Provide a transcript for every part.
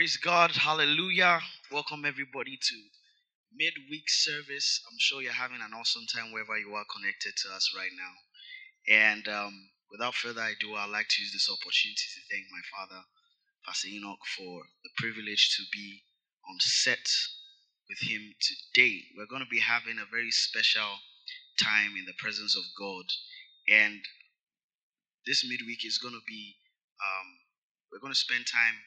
Praise God. Hallelujah. Welcome everybody to midweek service. I'm sure you're having an awesome time wherever you are connected to us right now. And um, without further ado, I'd like to use this opportunity to thank my father, Pastor Enoch, for the privilege to be on set with him today. We're going to be having a very special time in the presence of God. And this midweek is going to be, um, we're going to spend time,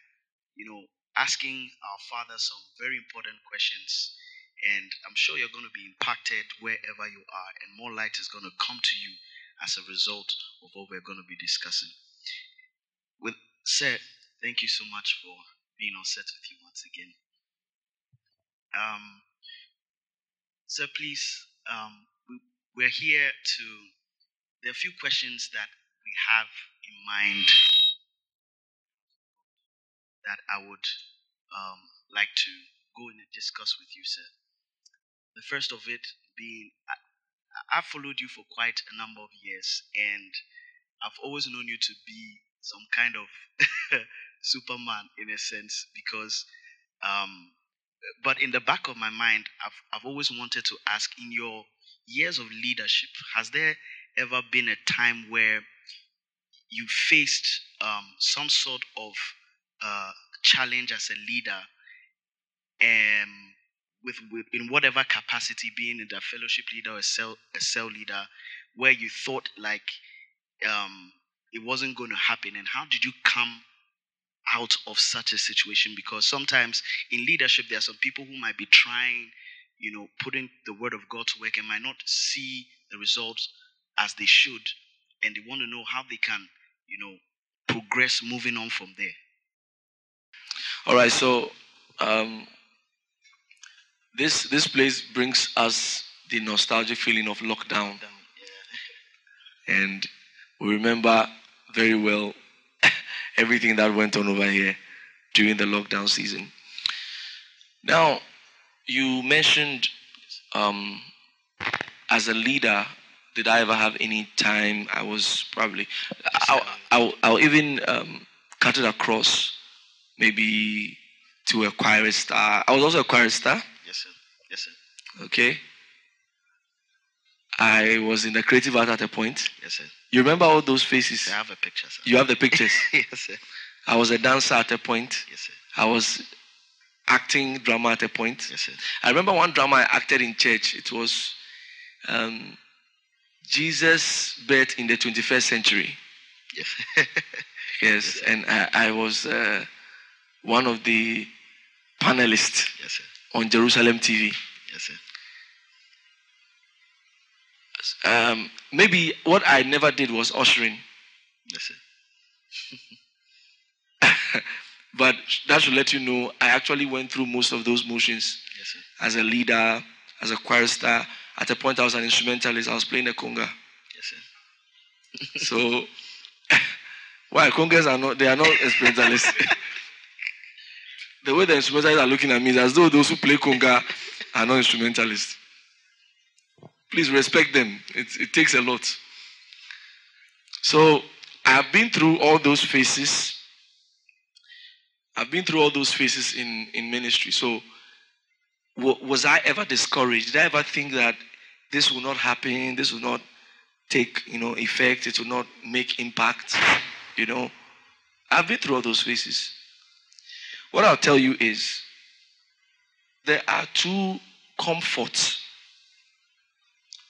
you know, asking our Father some very important questions. And I'm sure you're going to be impacted wherever you are, and more light is going to come to you as a result of what we're going to be discussing. With said, thank you so much for being on set with you once again. Um, so please, um, we, we're here to. There are a few questions that we have in mind that I would um, like to go in and discuss with you, sir. The first of it being, I, I've followed you for quite a number of years, and I've always known you to be some kind of Superman in a sense, because, um, but in the back of my mind, I've, I've always wanted to ask in your years of leadership, has there ever been a time where you faced um, some sort of challenge as a leader um, with, with in whatever capacity being in the fellowship leader or a cell, a cell leader where you thought like um, it wasn't going to happen. And how did you come out of such a situation? Because sometimes in leadership there are some people who might be trying you know putting the word of god to work and might not see the results as they should. And they want to know how they can you know progress moving on from there All right, so um, this this place brings us the nostalgic feeling of lockdown, and we remember very well everything that went on over here during the lockdown season. Now, you mentioned um, as a leader, did I ever have any time? I was probably, I'll, I'll, I'll even um, cut it across maybe to a choir star. I was also a choir star. yes sir yes sir Okay. I was in the creative art at a point. yes sir You remember all those faces? i have a picture sir You have the pictures. yes sir I was a dancer at a point. yes sir I was acting drama at a point. yes sir I remember one drama I acted in church. It was um, Jesus' birth in the 21st century. yes Yes, and I, I was uh, one of the panelists yes on Jerusalem TV. yes sir Um, maybe what I never did was ushering, yes sir but that should let you know I actually went through most of those motions yes sir as a leader, as a choir star. At a point, I was an instrumentalist. I was playing the conga. yes sir So, why congas are not? They are not instrumentalists. The way the instrumentalists are looking at me is as though those who play conga are not instrumentalists. Please respect them. It, it takes a lot. So, I have been through all those phases. I've been through all those phases in, in ministry. So, wa- was I ever discouraged? Did I ever think that this will not happen? This will not take you know effect it will not make impact you know i've been through all those phases what i'll tell you is there are two comforts.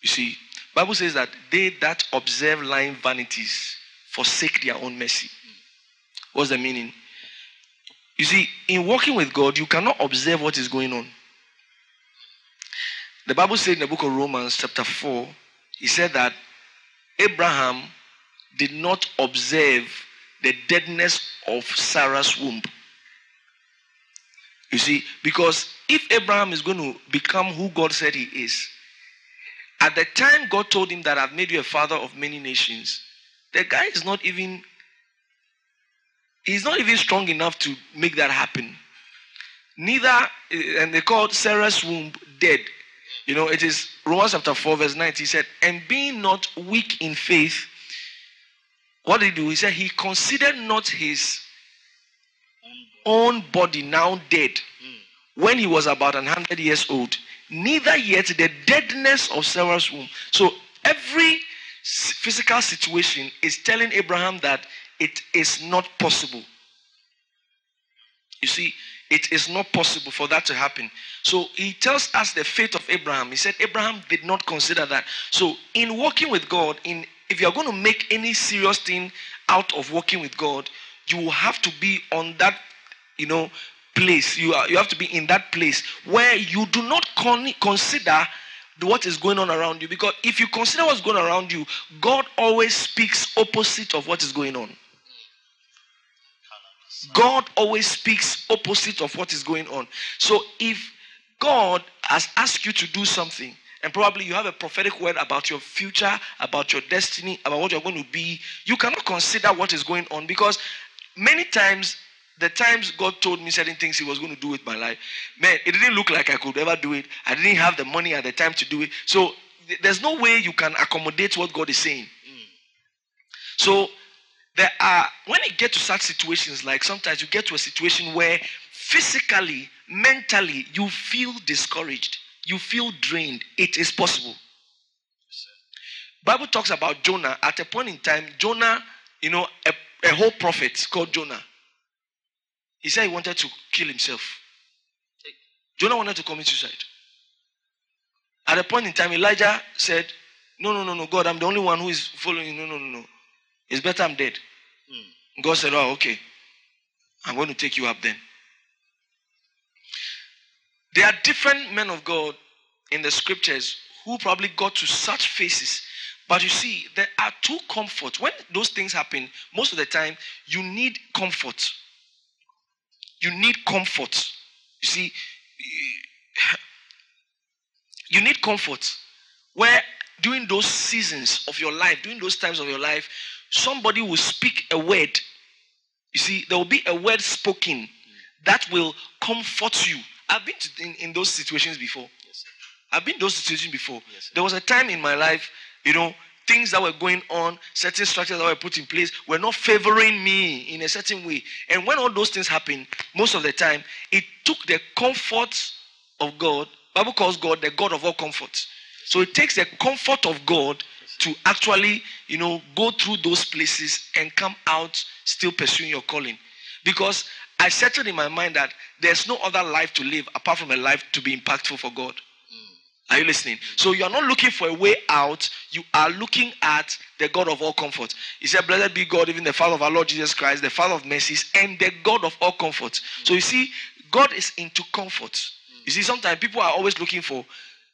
You see bible says that they that observe lying vanities forsake their own mercy. What's the meaning? You see in walking with god you cannot observe what is going on. The bible said in the book of romans chapter 4 he said that Abraham did not observe the deadness of Sarah's womb. You see, because if Abraham is going to become who God said he is, at the time God told him that I've made you a father of many nations, the guy is not even he's not even strong enough to make that happen. Neither eh, and they called Sarah's womb dead. You know, it is Romans chapter 4, verse 9. He said, And being not weak in faith, what did he do? He said, He considered not his own body now dead when he was about 100 years old, neither yet the deadness of Sarah's womb. So every physical situation is telling Abraham that it is not possible. You see, it is not possible for that to happen. So he tells us the faith of Abraham. He said Abraham did not consider that. So in walking with God, in if you are going to make any serious thing out of walking with God, you will have to be on that, you know, place. You are you have to be in that place where you do not con- consider what is going on around you. Because if you consider what's going around you, God always speaks opposite of what is going on. God always speaks opposite of what is going on. So if God has asked you to do something, and probably you have a prophetic word about your future, about your destiny, about what you're going to be, you cannot consider what is going on because many times the times God told me certain things He was going to do with my life, man, it didn't look like I could ever do it. I didn't have the money at the time to do it. So there's no way you can accommodate what God is saying. Mm. So there are when you get to such situations, like sometimes you get to a situation where physically, mentally, you feel discouraged, you feel drained. It is possible. Bible talks about Jonah. At a point in time, Jonah, you know, a, a whole prophet called Jonah he said he wanted to kill himself. Jonah wanted to commit suicide. At a point in time, Elijah said, No, no, no, no, God, I'm the only one who is following you. No, no, no, no. It's better I'm dead. Hmm. God said, Oh, okay. I'm going to take you up then. There are different men of God in the scriptures who probably got to such faces. But you see, there are two comforts. When those things happen, most of the time, you need comfort. You need comfort. You see, you need comfort. Where during those seasons of your life, during those times of your life, somebody will speak a word. You see, there will be a word spoken that will comfort you. I've been to, in, in those situations before. Yes, I've been in those situations before. Yes, there was a time in my life, you know, things that were going on, certain structures that were put in place were not favoring me in a certain way. And when all those things happen, most of the time, it took the comfort of God. Bible calls God the God of all comfort. So it takes the comfort of God to actually, you know, go through those places and come out still pursuing your calling. Because I settled in my mind that there's no other life to live apart from a life to be impactful for God. Are you listening? So you are not looking for a way out. You are looking at the God of all comfort. He said, Blessed be God, even the Father of our Lord Jesus Christ, the Father of mercies, and the God of all comfort. So you see, God is into comfort. You see, sometimes people are always looking for,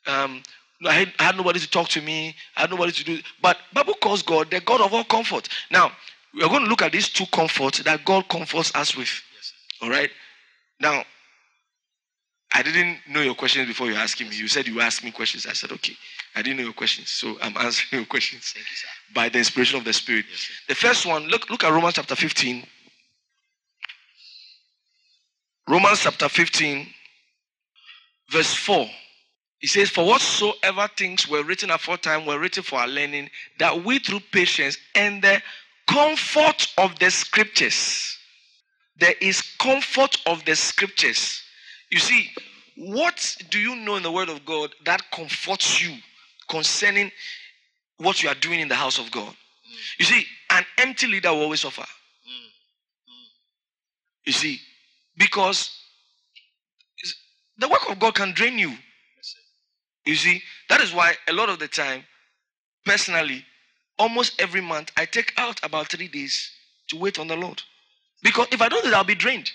um, I had, I had nobody to talk to me, I had nobody to do. But Bible calls God the God of all comfort. Now, we are going to look at these two comforts that God comforts us with. Yes, all right? Now, I didn't know your questions before you asked me. You said you asked me questions. I said, okay. I didn't know your questions. So I'm answering your questions you, by the inspiration of the Spirit. Yes, the first one, look, look at Romans chapter 15. Romans chapter 15, verse 4. He says, For whatsoever things were written aforetime were written for our learning, that we through patience and the comfort of the scriptures. There is comfort of the scriptures you see, what do you know in the Word of God that comforts you concerning what you are doing in the house of God? You see, an empty leader will always suffer. You see, because the work of God can drain you. You see, that is why a lot of the time, personally, almost every month, I take out about three days to wait on the Lord. Because if I don't do that, I'll be drained.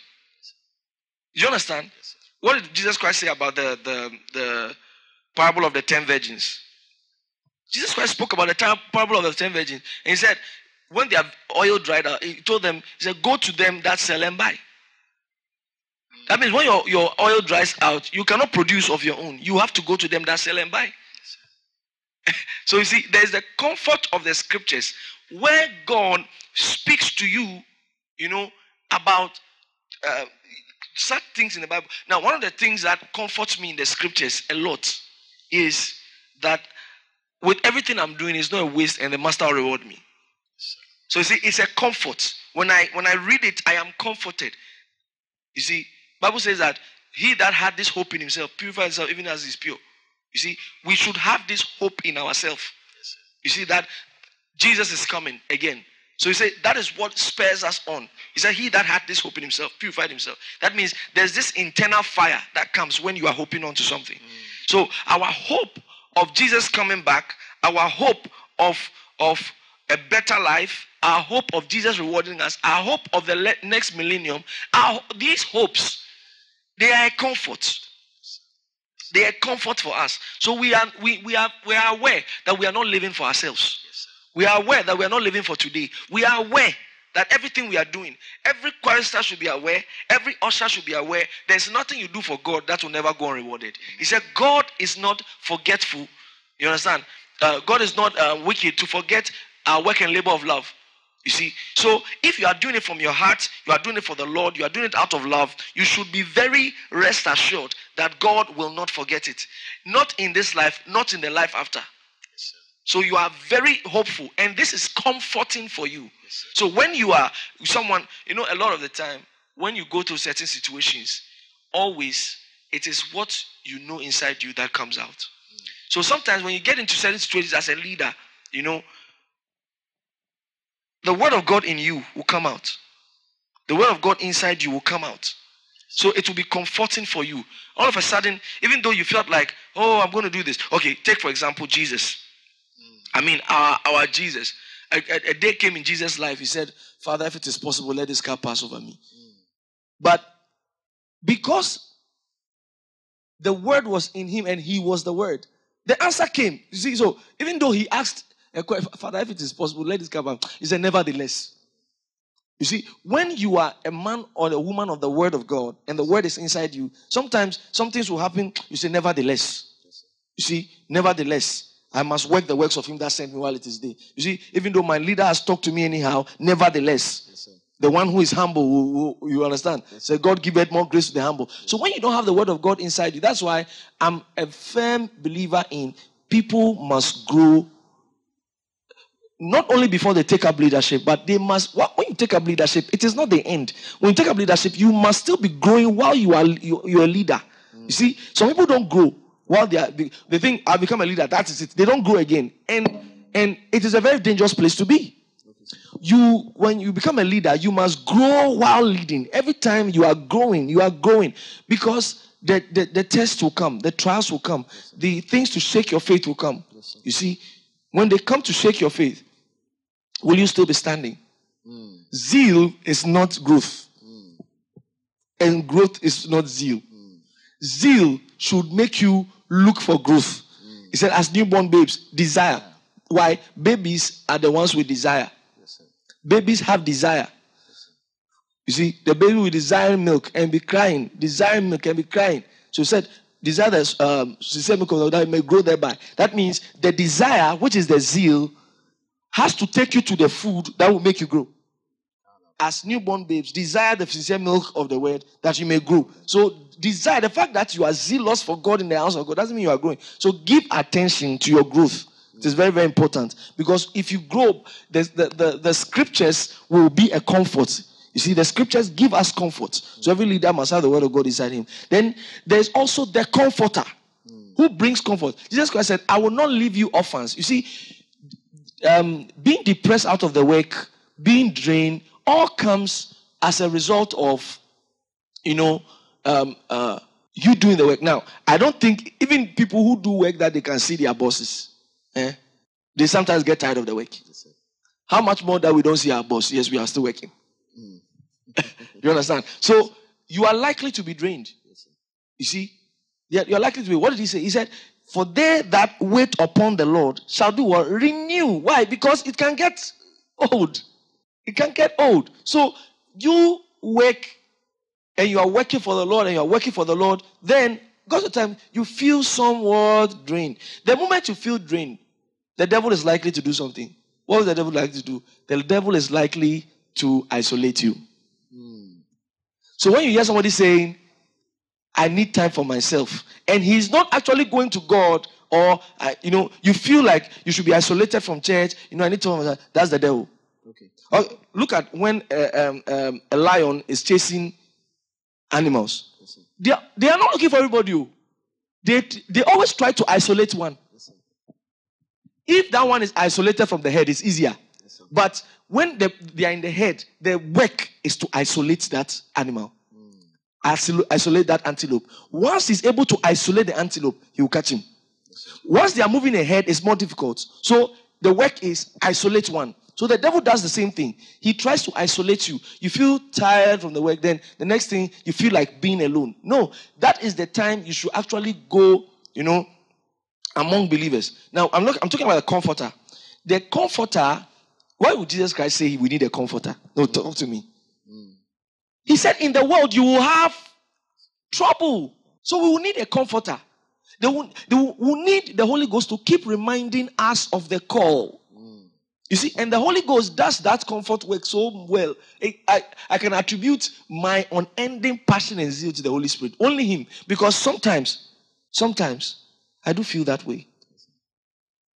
You understand? Yes, what did Jesus Christ say about the, the, the parable of the ten virgins? Jesus Christ spoke about the parable of the ten virgins. And he said, when their oil dried out, he told them, he said, go to them that sell and buy. That means when your, your oil dries out, you cannot produce of your own. You have to go to them that sell and buy. so you see, there's the comfort of the scriptures where God speaks to you, you know, about uh, such things in the Bible. Now, one of the things that comforts me in the scriptures a lot is that with everything I'm doing, it's not a waste, and the master will reward me. So you see, it's a comfort. When I when I read it, I am comforted. You see, Bible says that he that had this hope in himself purified himself even as he's pure. You see, we should have this hope in ourselves. You see that Jesus is coming again. So he said that is what spurs us on. He said, He that had this hope in himself purified himself. That means there's this internal fire that comes when you are hoping on to something. Mm. So our hope of Jesus coming back, our hope of of a better life, our hope of Jesus rewarding us, our hope of the le- next millennium, our, these hopes, they are a comfort. They are a comfort for us. So we are we, we are we are aware that we are not living for ourselves. We are aware that we are not living for today. We are aware that everything we are doing, every chorister should be aware, every usher should be aware. There's nothing you do for God that will never go unrewarded. He said, God is not forgetful. You understand? Uh, God is not uh, wicked to forget our work and labor of love. You see, so if you are doing it from your heart, you are doing it for the Lord, you are doing it out of love, you should be very rest assured that God will not forget it. Not in this life, not in the life after. Yes. So you are very hopeful, and this is comforting for you. Yes. So when you are someone, you know, a lot of the time, when you go to certain situations, always it is what you know inside you that comes out. Hmm. So sometimes when you get into certain situations as a leader, you know, the word of God in you will come out. The word of God inside you will come out. So it will be comforting for you. All of a sudden, even though you felt like, oh, I'm going to do this. Okay, take for example Jesus. I mean, our, our Jesus. A, a- a day came in Jesus' life. He said, Father, if it is possible, let this cup pass over me. But because the word was in him and he was the word, the answer came. You see, so even though he asked, Father, if it is possible, let this cup pass, he said, Nevertheless. You see, when you are a man or a woman of the word of God and the word is inside you, sometimes some things will happen. You say, Nevertheless. You see, nevertheless, I must work the works of him that sent me while it is day. You see, even though my leader has talked to me anyhow, nevertheless, Yes, the one who is humble, will- will- you understand? So God giveth more grace to the humble. So when you don't have the word of God inside you, that's why I'm a firm believer in people must grow. Not only before they take up leadership, but they must. When you take up leadership, it is not the end. When you take up leadership, you must still be growing while you are you, you're a leader. You see, some people don't grow while they are. They think I become a leader. That is it. They don't grow again, and and it is a very dangerous place to be. You when you become a leader you must grow while leading. Every time you are growing you are growing. Because the, the, the tests will come the trials will come the things to shake your faith will come. You see when they come to shake your faith will you still be standing? Hmm. Zeal is not growth. Hmm. And growth is not zeal. Hmm. Zeal should make you look for growth he said as newborn babes desire why babies are the ones with desire Yes, babies have desire. You see, the baby will desire milk and be crying, desire milk and be crying. So he said, desire the um, sincere milk of the that may grow thereby. That means the desire, which is the zeal, has to take you to the food that will make you grow. As newborn babes, desire the sincere milk of the word that you may grow. So, desire the fact that you are zealous for God in the house of God doesn't mean you are growing. So, give attention to your growth. It is very, very important because if you grow, the, the, the, the scriptures will be a comfort. You see, the scriptures give us comfort. So, every leader must have the word of God inside him. Then, there's also the comforter who brings comfort. Jesus Christ said, I will not leave you orphans. You see, um, being depressed out of the work, being drained, all comes as a result of, you know, um, uh, you doing the work. Now, I don't think even people who do work that they can see their bosses, eh, they sometimes get tired of the work. How much more that we don't see our boss? Yes, we are still working. you understand? So you are likely to be drained. You see, yeah, you're likely to be. What did he say? He said, "For they that wait upon the Lord shall do what renew." Why? Because it can get old. It can get old. So you work, and you are working for the Lord, and you are working for the Lord. Then, God's time, you feel somewhat drained. The moment you feel drained, the devil is likely to do something. What is the devil likely to do? The devil is likely to isolate you. So when you hear somebody saying, I need time for myself, and he's not actually going to God, or uh, you know, you feel like you should be isolated from church, you know, I need to myself, that's the devil. Okay. Oh, look at when uh, um, um, a lion is chasing animals. They are, they are not looking for everybody. oh. They, they always try to isolate one. If that one is isolated from the head, it's easier. But when they, they are in the head, the work is to isolate that animal, Isol- isolate that antelope. Once he's able to isolate the antelope, he will catch him. Once they are moving ahead, it's more difficult. So the work is isolate one. So the devil does the same thing. He tries to isolate you. You feel tired from the work, then the next thing you feel like being alone. No, that is the time you should actually go, you know, among believers. Now, I'm not I'm talking about the comforter. The comforter, why would Jesus Christ say we need a comforter? No, talk to me. He said, In the world you will have trouble. So we will need a comforter. They will, they will will need the Holy Ghost to keep reminding us of the call. You see, and the Holy Ghost does that comfort work so well. I, I, I can attribute my unending passion and zeal to the Holy Spirit. Only Him. Because sometimes, sometimes, I do feel that way.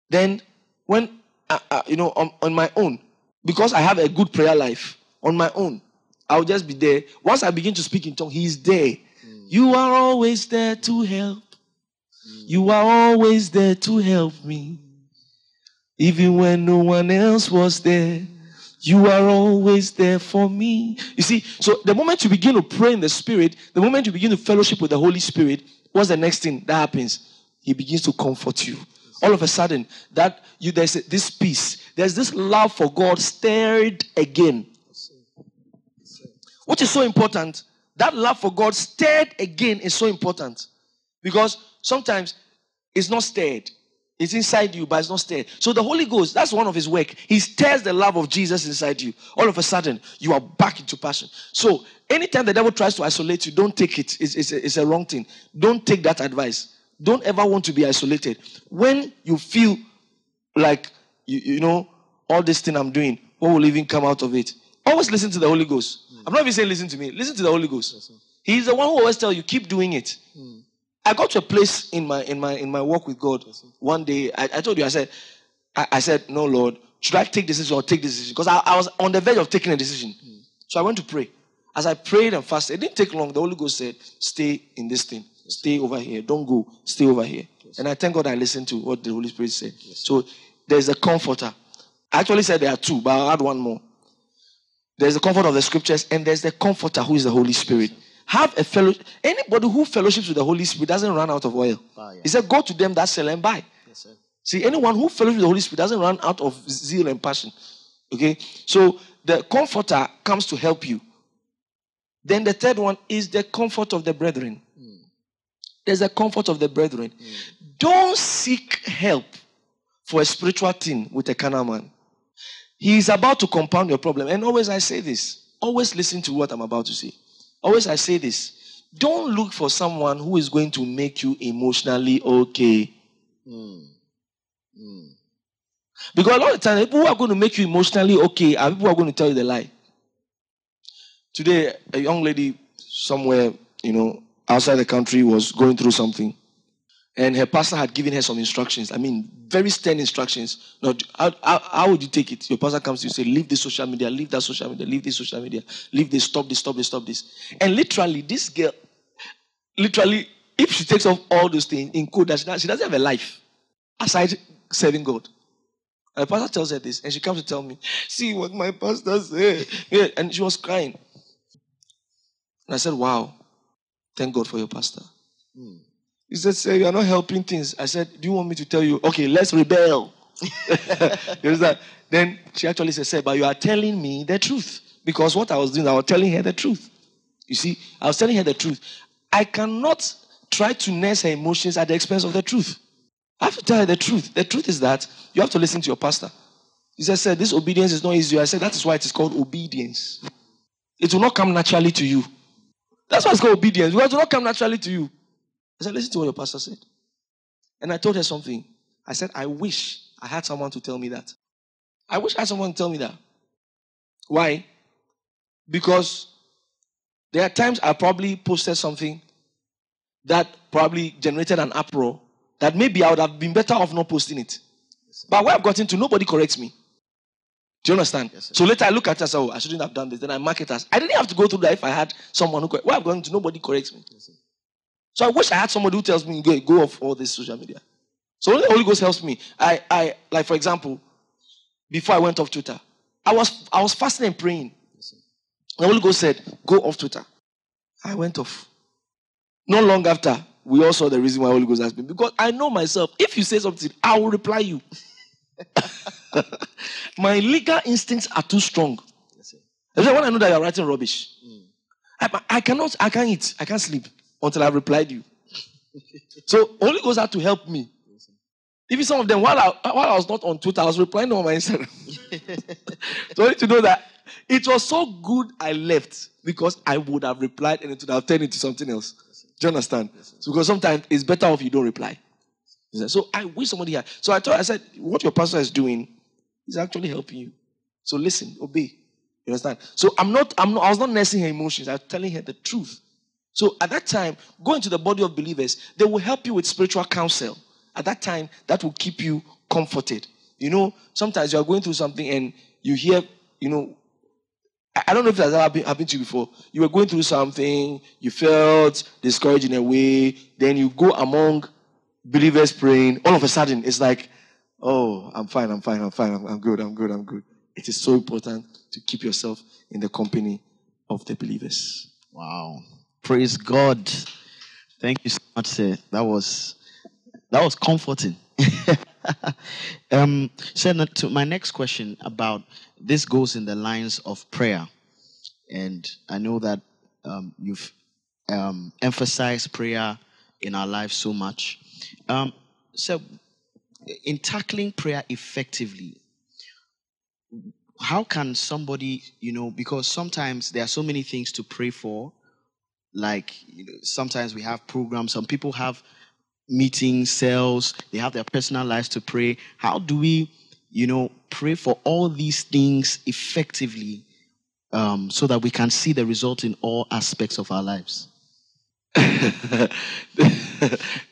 Then, when, uh, uh, you know, on, on my own, because I have a good prayer life, on my own, I'll just be there. Once I begin to speak in tongue, He's there. You are always there to help. You are always there to help me. Even when no one else was there, you are always there for me. You see, so the moment you begin to pray in the Spirit, the moment you begin to fellowship with the Holy Spirit, what's the next thing that happens? He begins to comfort you. All of a sudden, that you there's this peace, there's this love for God stirred again, which is so important. That love for God stirred again is so important because sometimes it's not stirred. It's inside you, but it's not stirred. So the Holy Ghost, that's one of his work. He stirs the love of Jesus inside you. All of a sudden, you are back into passion. So anytime the devil tries to isolate you, don't take it. It's, it's, a, it's a wrong thing. Don't take that advice. Don't ever want to be isolated. When you feel like, you, you know, all this thing I'm doing, what will even come out of it? Always listen to the Holy Ghost. I'm not even saying listen to me. Listen to the Holy Ghost. He's the one who always tell you, keep doing it. Hmm. I got to a place in my in my in my walk with God. One day, I, I told you, I said, I, I said, no, Lord, should I take this decision or take this decision? Because I, I was on the verge of taking a decision. So I went to pray. As I prayed and fasted, it didn't take long. The Holy Ghost said, stay in this thing. Stay over here. Don't go. Stay over here. And I thank God I listened to what the Holy Spirit said. So there's a comforter. I actually said there are two, but I'll add one more. There's the comfort of the scriptures, and there's the comforter who is the Holy Spirit. Have a fellow. Anybody who fellowships with the Holy Spirit doesn't run out of oil. Ah, Fire. He said, "Go to them that sell and buy." Yes, sir. See, anyone who fellowships with the Holy Spirit doesn't run out of zeal and passion. Okay, so the comforter comes to help you. Then the third one is the comfort of the brethren. Hmm. There's the comfort of the brethren. Hmm. Don't seek help for a spiritual thing with a carnal man. He is about to compound your problem. And always I say this. Always listen to what I'm about to say. Always I say this. Don't look for someone who is going to make you emotionally okay. Hmm. Hmm. Because a lot of times, people who are going to make you emotionally okay are people who are going to tell you the lie. Today, a young lady somewhere, you know, outside the country was going through something. And her pastor had given her some instructions. I mean, very stern instructions. Now, how, how, how would you take it? Your pastor comes to you say, leave this social media, leave that social media, leave this social media, leave this, stop this, stop this, stop this. And literally, this girl, literally, if she takes off all those things in code, she doesn't she doesn't have a life aside serving God. And the pastor tells her this, and she comes to tell me, see what my pastor said. Yeah, and she was crying. And I said, Wow, thank God for your pastor. Hmm. He said, Sir, you are not helping things. I said, Do you want me to tell you? Okay, let's rebel. you understand? Then she actually said, but you are telling me the truth. Because what I was doing, I was telling her the truth. You see, I was telling her the truth. I cannot try to nurse her emotions at the expense of the truth. I have to tell her the truth. The truth is that you have to listen to your pastor. He said, Sir, this obedience is not easy. I said, That is why it is called obedience. It will not come naturally to you. That's why it's called obedience. It will not come naturally to you. I said, Listen to what your pastor said. And I told her something. I said, I wish I had someone to tell me that. I wish I had someone to tell me that. Why? Because there are times I probably posted something that probably generated an uproar that maybe I would have been better off not posting it. But where I've gotten to, nobody corrects me. Do you understand? Yes, so later I look at it and say, oh, I shouldn't have done this. Then I mark it as I didn't have to go through that if I had someone who. Why I've gotten to nobody corrects me. Yes. So I wish I had somebody who tells me go go off all this social media. So only the Holy Ghost helps me. I I like for example, before I went off Twitter, I was I was fasting and praying. The Holy Ghost said, Go off Twitter. I went off. Not long after, we all saw the reason why Holy Ghost asked me. Because I know myself, if you say something, I will reply you. My legal instincts are too strong. Yes. That's when I know that you're writing rubbish, Mm. I, I cannot, I can't eat, I can't sleep until I've replied you. so Holy Ghost had to help me. Even some of them, while I, while I was not on Twitter, I was replying on my Instagram. so I need to know that it was so good I left because I would have replied and it would have turned into something else. Do you understand? So because sometimes it's better if you don't reply. So I wish somebody had. So I told, I said, what your pastor is doing is actually helping you. So listen, obey. You understand? So I'm not, I'm not, I was not nursing her emotions. I was telling her the truth. So at that time, go into the body of believers. They will help you with spiritual counsel. At that time, that will keep you comforted. You know, sometimes you are going through something and you hear, you know, I don't know if that's ever happened to you before. You were going through something, you felt discouraged in a way, then you go among believers praying. All of a sudden, it's like, oh, I'm fine, I'm fine, I'm fine, I'm, I'm good, I'm good, I'm good. It is so important to keep yourself in the company of the believers. Wow. Praise God. Thank you so much, sir. That was that was comforting. um, so to my next question about this goes in the lines of prayer, and I know that um, you've um, emphasized prayer in our lives so much. Um, so, in tackling prayer effectively, how can somebody, you know, because sometimes there are so many things to pray for, like you know, sometimes we have programs, some people have meetings, cells, they have their personal lives to pray. How do we, you know, pray for all these things effectively um, so that we can see the result in all aspects of our lives? this,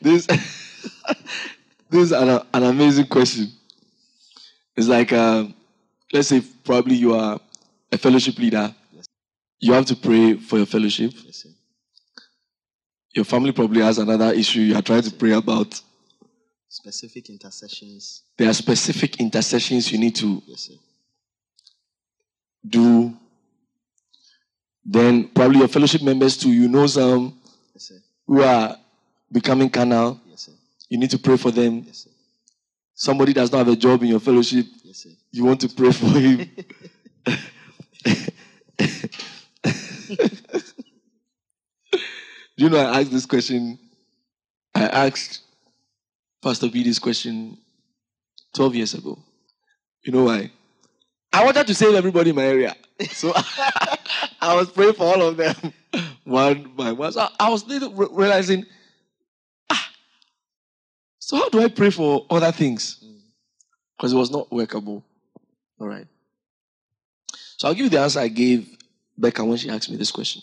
this is an, an amazing question. It's like, um, let's say, probably you are a fellowship leader. Yes. You have to pray for your fellowship. Yes. Your family probably has another issue you are trying to pray about. Specific intercessions. There are specific intercessions you need to Yes, do. Then probably your fellowship members too. You know some Yes, who are becoming carnal. Yes, sir. You need to pray for them. Yes, sir. Somebody does not have a job in your fellowship. Yes, sir. You want to pray for him. Do you know I asked this question? I asked Pastor B this question 12 years ago. You know why? I wanted to save everybody in my area. So I was praying for all of them one by one. So I was little realizing, ah, so how do I pray for other things? Because it was not workable. All right. So I'll give you the answer I gave Becca when she asked me this question.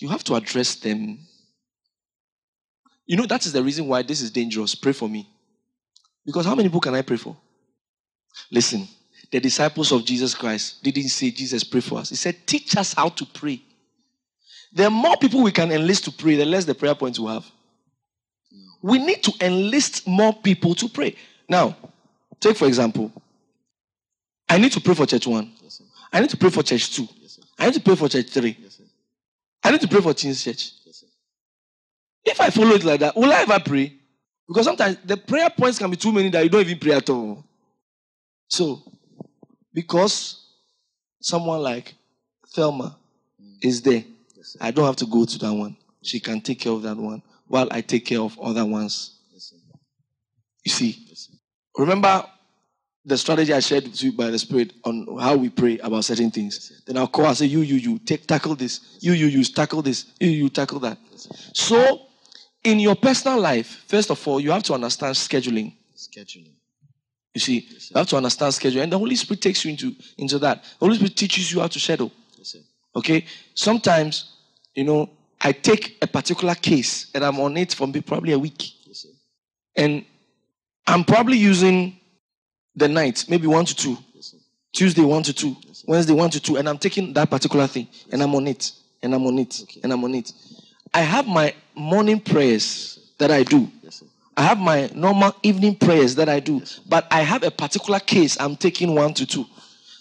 You have to address them. You know, that is the reason why this is dangerous. Pray for me. Because how many people can I pray for? Listen, the disciples of Jesus Christ didn't say, Jesus, pray for us. He said, teach us how to pray. The more people we can enlist to pray, the less the prayer points we have. We need to enlist more people to pray. Now, take for example, I need to pray for church one. Yes. I need to pray for church two. Yes. I need to pray for church three. Yes. I need to pray for Teens Church. If I follow it like that, will I ever pray? Because sometimes the prayer points can be too many that you don't even pray at all. So, because someone like Thelma is there, Yes. I don't have to go to that one. She can take care of that one while I take care of other ones. Yes. You see, Yes, remember the strategy I shared with you by the Spirit on how we pray about certain things. Then I'll call and say, You, you, you, take tackle this. You, you, you, tackle this. You, you, tackle that. So, in your personal life, first of all, you have to understand scheduling. Scheduling. You see, Yes, you have to understand schedule, and the Holy Spirit takes you into into that. The Holy Spirit teaches you how to schedule. Yes. Okay, sometimes, you know, I take a particular case and I'm on it for probably a week, Yes, sir. and I'm probably using the night, maybe one to two, Yes. Tuesday, 1 to 2. Wednesday, 1 to 2. And I'm taking that particular thing. And I'm on it. And I'm on it. And I'm on it. I have my morning prayers that I do. I have my normal evening prayers that I do. But I have a particular case I'm taking 1 to 2.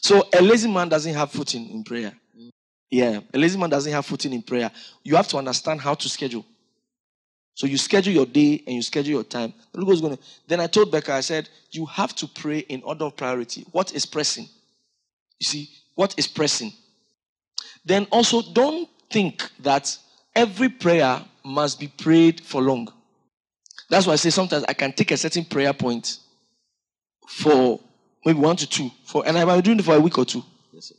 So a lazy man doesn't have footing in prayer. Mm. Yeah, a lazy man doesn't have footing in prayer. You have to understand how to schedule. So you schedule your day and you schedule your time. To. Then I told Becca, I said, you have to pray in order of priority. What is pressing? You see, what is pressing? Then also don't think that every prayer must be prayed for long. That's why I say sometimes I can take a certain prayer point for maybe one to two, for, and I might be doing it for a week or two. Yes,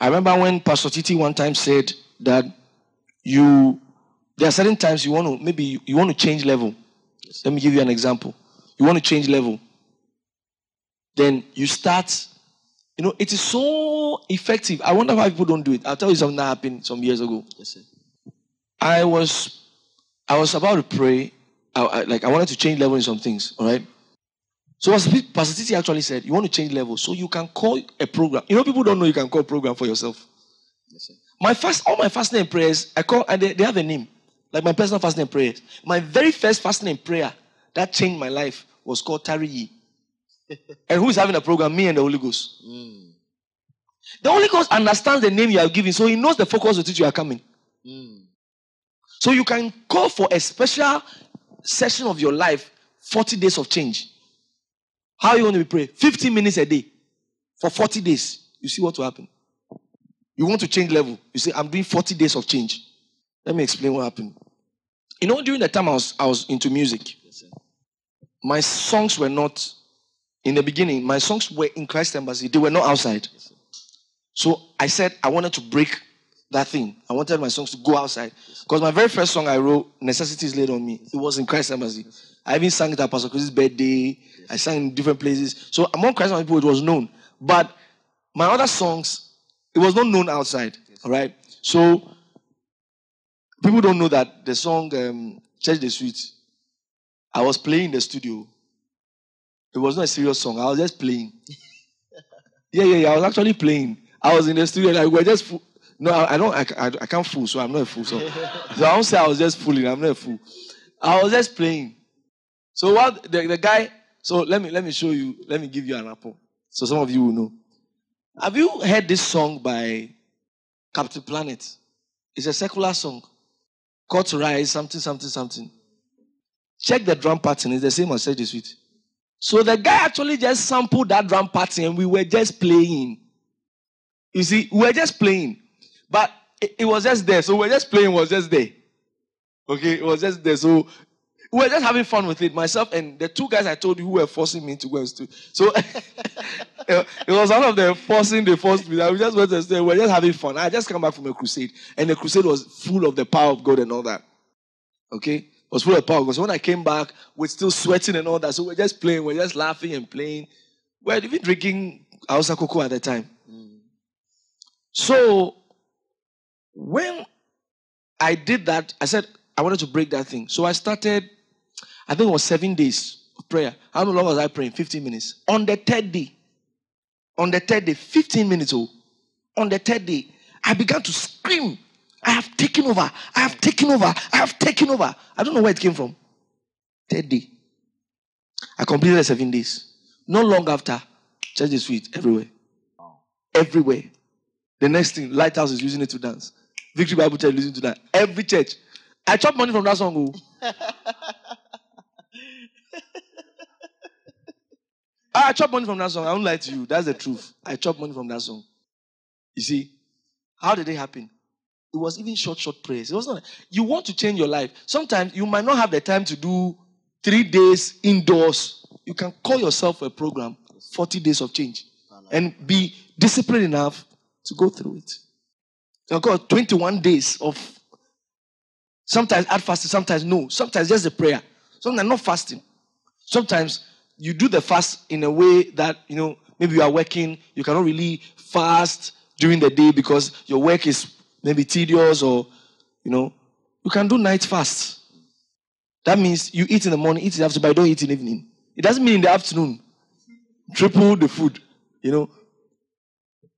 I remember when Pastor Titi one time said that you there are certain times you want to maybe you, you want to change level. Yes. Let me give you an example. You want to change level. Then you start, you know, it is so effective. I wonder why people don't do it. I'll tell you something that happened some years ago. Yes, sir. I was I was about to pray. I, I, like I wanted to change level in some things, all right? So Pastor Titi actually said, you want to change level, so you can call a program. You know, people don't know you can call a program for yourself. Yes, my fast, all my fasting and prayers, I call, and they, they have a name, like my personal fasting and prayers. My very first fasting and prayer that changed my life was called Tari and who is having a program? Me and the Holy Ghost. Mm. The Holy Ghost understands the name you are giving, so he knows the focus with which you are coming. Mm. So you can call for a special session of your life, 40 days of change. How you want to be praying? 15 minutes a day for 40 days. You see what will happen. You want to change level. You say, I'm doing 40 days of change. Let me explain what happened. You know, during the time I was, I was into music, my songs were not, in the beginning, my songs were in Christ Embassy. They were not outside. So I said I wanted to break that thing. I wanted my songs to go outside. Because my very first song I wrote, Necessities Laid on Me, it was in Christ Embassy. I even sang it at Pastor Chris's birthday. I sang in different places. So among Christ people, it was known. But my other songs, it was not known outside. All right. So people don't know that the song um, Church Is Sweet, I was playing in the studio. It was not a serious song. I was just playing. yeah, yeah, yeah. I was actually playing. I was in the studio. Like we were just. Fo- no, I, I don't. I, I, I, can't fool, so I'm not a fool. So, so I don't say I was just fooling. I'm not a fool. I was just playing. So what the, the guy, so let me let me show you, let me give you an apple. So some of you will know. Have you heard this song by Captain Planet? It's a secular song. Caught Rise, something, something, something. Check the drum pattern, it's the same as Say the Sweet. So the guy actually just sampled that drum pattern and we were just playing. You see, we were just playing. But it, it was just there. So we were just playing, was just there. Okay, it was just there. So we were just having fun with it, myself and the two guys I told you who were forcing me to go and study. So it was one of them forcing the forced me. We just went to stay. We were just having fun. I just come back from a crusade, and the crusade was full of the power of God and all that. Okay, it was full of power. Because when I came back, we're still sweating and all that. So we're just playing, we're just laughing and playing. We we're even drinking Hausa koko at the time. So when I did that, I said I wanted to break that thing. So I started I think it was seven days of prayer. How long was I praying? 15 minutes. On the third day, on the third day, 15 minutes. Oh, on the third day, I began to scream. I have taken over. I have taken over. I have taken over. I don't know where it came from. Third day. I completed the seven days. Not long after, church is sweet everywhere. Everywhere. The next thing, Lighthouse is using it to dance. Victory Bible Church is using it to dance. Every church. I chop money from that song. Oh. Oh. I chop money from that song. I won't lie to you. That's the truth. I chop money from that song. You see, how did it happen? It was even short, short prayers. It was not. You want to change your life. Sometimes you might not have the time to do three days indoors. You can call yourself a program, 40 days of change, and be disciplined enough to go through it. You can call 21 days of sometimes add fasting, sometimes no, sometimes just a prayer, sometimes not fasting. Sometimes you do the fast in a way that, you know, maybe you are working, you cannot really fast during the day because your work is maybe tedious or, you know, you can do night fast. That means you eat in the morning, eat in the afternoon, but don't eat in the evening. It doesn't mean in the afternoon. Triple the food, you know.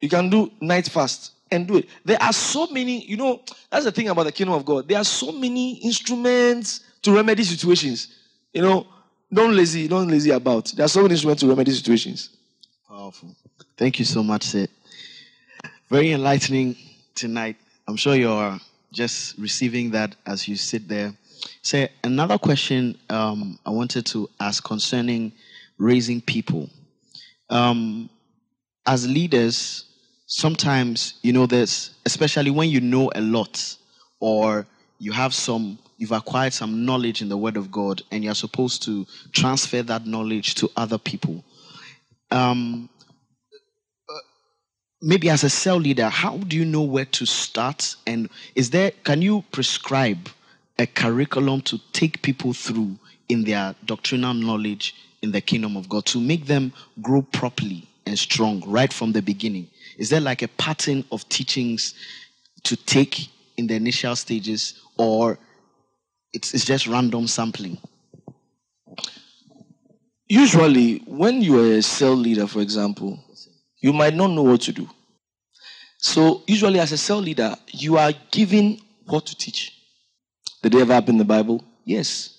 You can do night fast and do it. There are so many, you know, that's the thing about the kingdom of God. There are so many instruments to remedy situations. You know, don't lazy, don't lazy about. There are so many instruments to remedy situations. Powerful. Thank you so much, Sid. Very enlightening tonight. I'm sure you're just receiving that as you sit there. Say another question um, I wanted to ask concerning raising people. Um, as leaders, sometimes you know there's especially when you know a lot or you have some you've acquired some knowledge in the word of god and you're supposed to transfer that knowledge to other people. Um, uh, maybe as a cell leader how do you know where to start? And is there can you prescribe a curriculum to take people through in their doctrinal knowledge in the kingdom of god to make them grow properly and strong right from the beginning? Is there like a pattern of teachings to take in the initial stages, or it's, it's just random sampling? Usually, when you are a cell leader, for example, you might not know what to do. So, usually, as a cell leader, you are given what to teach. Did it ever happen in the Bible? Yes.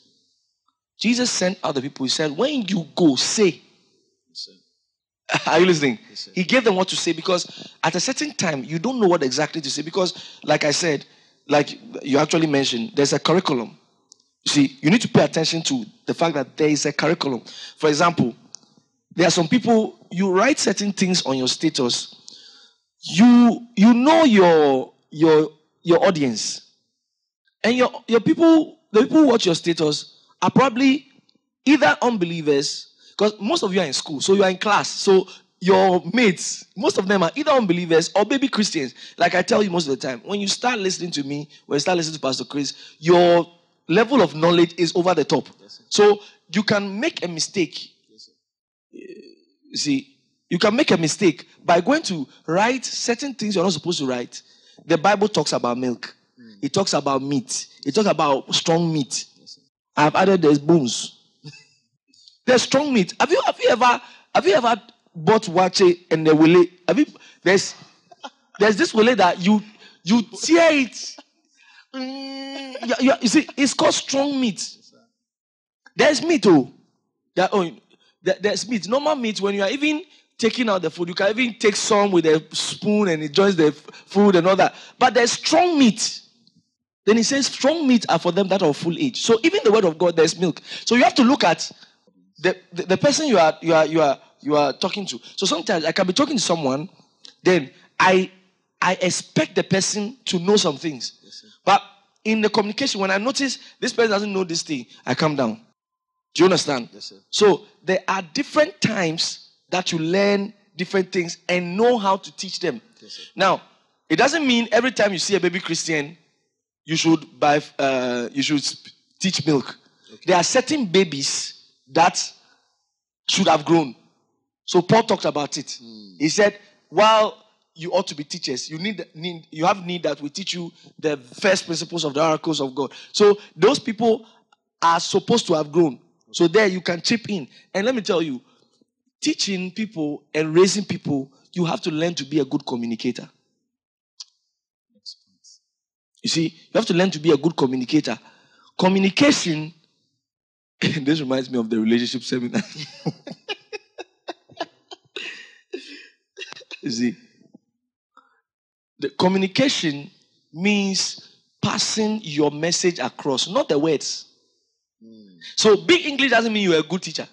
Jesus sent other people. He said, When you go, say, Are you listening? Yes, he gave them what to say because at a certain time you don't know what exactly to say because, like I said, like you actually mentioned, there's a curriculum. See, you need to pay attention to the fact that there is a curriculum. For example, there are some people you write certain things on your status. You you know your your your audience, and your your people the people who watch your status are probably either unbelievers because most of you are in school, so you are in class. So your mates, most of them are either unbelievers or baby Christians. Like I tell you most of the time, when you start listening to me, when you start listening to Pastor Chris, your level of knowledge is over the top. Yes, so you can make a mistake. Yes, you see, you can make a mistake by going to write certain things you're not supposed to write. The Bible talks about milk. Mm. It talks about meat. It talks about strong meat. Yes, I've added there's bones. There's strong meat. Have you have you ever have you ever bought waakye and the wile? Have you there's there's this wile that you you tear it. Mm, you, you, you, see, it's called strong meat. There's meat, oh. That, oh there, there's meat. Normal meat, when you are even taking out the food, you can even take some with a spoon and it joins the food and all that. But there's strong meat. Then he says, strong meat are for them that are full age. So even the word of God, there's milk. So you have to look at the, the, the person you are you are you are you are talking to. So sometimes I can be talking to someone, then I I expect the person to know some things. Yes, but in the communication, when I notice this person doesn't know this thing, I come down. Do you understand? Yes, so there are different times that you learn different things and know how to teach them. Yes, now, it doesn't mean every time you see a baby Christian, you should buy, uh, you should teach milk. Okay. There are certain babies that should have grown. So Paul talked about it. Mm. He said, while you ought to be teachers, you need, need you have need that we teach you the first principles of the oracles of God. So those people are supposed to have grown. So there you can chip in. And let me tell you, teaching people and raising people, you have to learn to be a good communicator. You see, you have to learn to be a good communicator. Communication this reminds me of the relationship seminar. you see, the communication means passing your message across, not the words. Mm. So, big English doesn't mean you're a good teacher.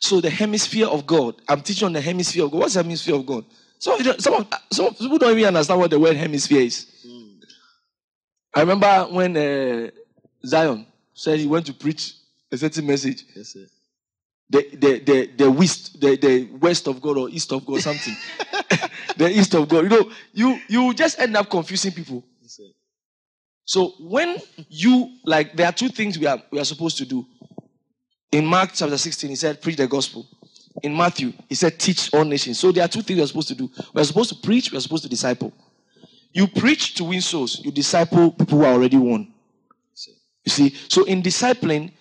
So, the hemisphere of God, I'm teaching on the hemisphere of God. What's the hemisphere of God? Some, some, of, some people don't even understand what the word hemisphere is. Mm. I remember when uh, Zion, said he went to preach a certain message. Yes, sir. The, the, the, the, west, the, the west of God or east of God, something. the east of God. You know, you, you just end up confusing people. So when you, like, there are two things we are, we are supposed to do. In Mark chapter 16, he said, preach the gospel. In Matthew, he said, teach all nations. So there are two things we are supposed to do. We are supposed to preach, we are supposed to disciple. You preach to win souls, you disciple people who are already won. You see, so in discipling,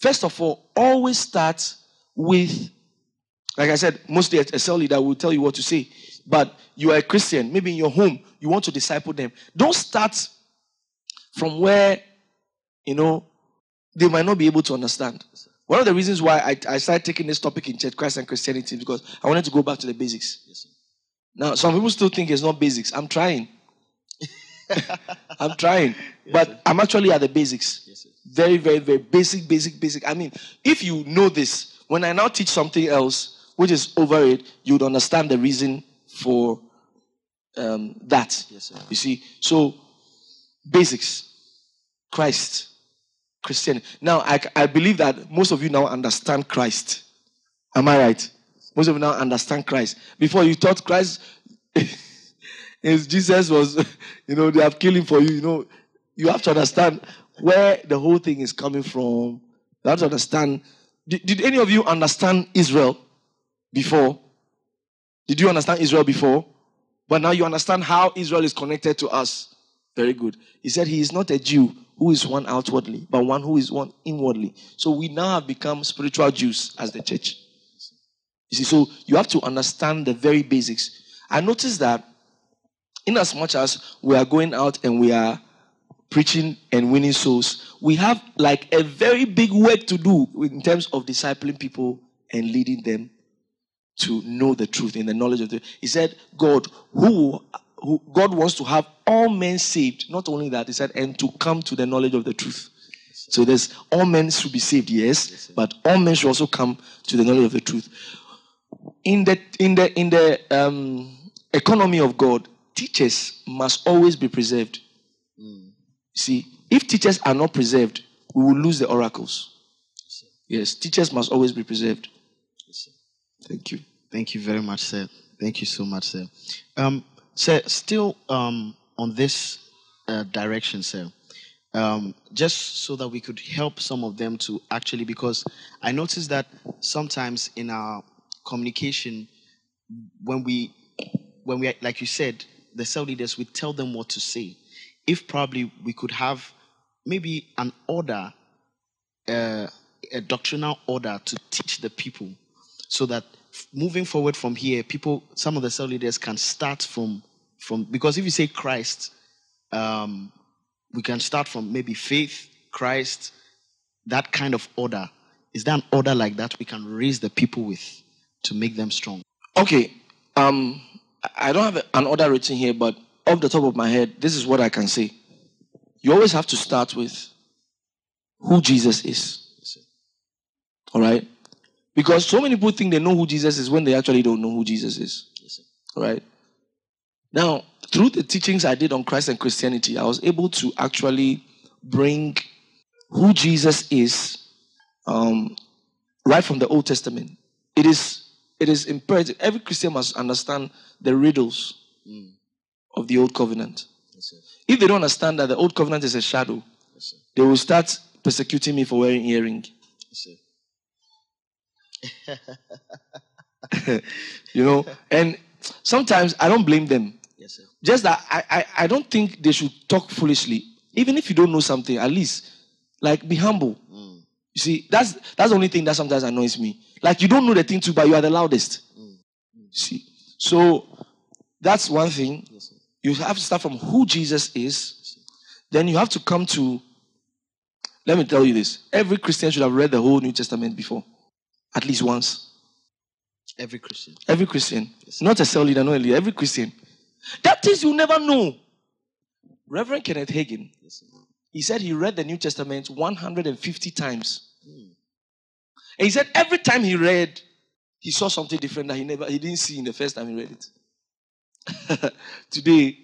first of all, always start with Like I said, mostly a cell leader will tell you what to say. But you are a Christian, maybe in your home, you want to disciple them. Don't start from where, you know, they might not be able to understand. One of the reasons why I, I started taking this topic in church, Christ and Christianity, because I wanted to go back to the basics. Yes, now, some people still think it's not basics. I'm trying. I'm trying. but I'm actually at the basics. Yes, very, very, very basic, basic, basic. I mean, if you know this, when I now teach something else, which is over it, you would understand the reason for um, that. Yes, sir. You see, so basics, Christ, Christianity. Now, I, I believe that most of you now understand Christ. Am I right? Most of you now understand Christ. Before you thought Christ is Jesus was, you know, they have killed him for you. You know, you have to understand where the whole thing is coming from. You have to understand. Did, did any of you understand Israel before? Did you understand Israel before? But now you understand how Israel is connected to us. Very good. He said he is not a Jew who is one outwardly, but one who is one inwardly. So we now have become spiritual Jews as the church. You see, so you have to understand the very basics. I noticed that in as much as we are going out and we are preaching and winning souls, we have like a very big work to do in terms of discipling people and leading them to know the truth in the knowledge of the he said god who, who god wants to have all men saved. Not only that he said and to come to the knowledge of the truth. So there's all men should be saved yes, Yes, but all men should also come to the knowledge of the truth. In the in the in the um, economy of god teachers must always be preserved. Mm. see if teachers are not preserved we will lose the oracles. Yes teachers must always be preserved. Thank you Thank you very much, sir. Thank you so much, sir. Um, sir, still um, on this uh, direction, sir. Um, just so that we could help some of them to actually, because I noticed that sometimes in our communication, when we, when we, like you said, the cell leaders, we tell them what to say. If probably we could have maybe an order, uh, a doctrinal order to teach the people so that moving forward from here, people, some of the cell leaders can start from, from because if you say Christ, um, we can start from maybe faith, Christ, that kind of order. Is there an order like that we can raise the people with to make them strong? Okay. Um, I- I don't have an order written here, but off the top of my head, this is what I can say. You always have to start with who Jesus is. All right? Because so many people think they know who Jesus is when they actually don't know who Jesus is. Yes, right? Now, through the teachings I did on Christ and Christianity, I was able to actually bring who Jesus is um, right from the Old Testament. It is it is imperative. Every Christian must understand the riddles Mm. of the Old Covenant. Yes. If they don't understand that the Old Covenant is a shadow, Yes, they will start persecuting me for wearing earring. Yes. You know, and sometimes I don't blame them. Yes, sir. Just that I, I, I don't think they should talk foolishly. Even if you don't know something, at least like be humble. Mm. You see, that's that's the only thing that sometimes annoys me. Like you don't know the thing too, but you are the loudest. Mm. You see, so that's one thing. Yes, sir. You have to start from who Jesus is. Then you have to come to. Let me tell you this: every Christian should have read the whole New Testament before, at least once. Every Christian. Every Christian, not a cell leader, not a leader. Every Christian. That is, you never know. Reverend Kenneth Hagin, Yes, he said he read the New Testament 150 times. Mm. And he said every time he read, he saw something different that he never he didn't see in the first time he read it. Today,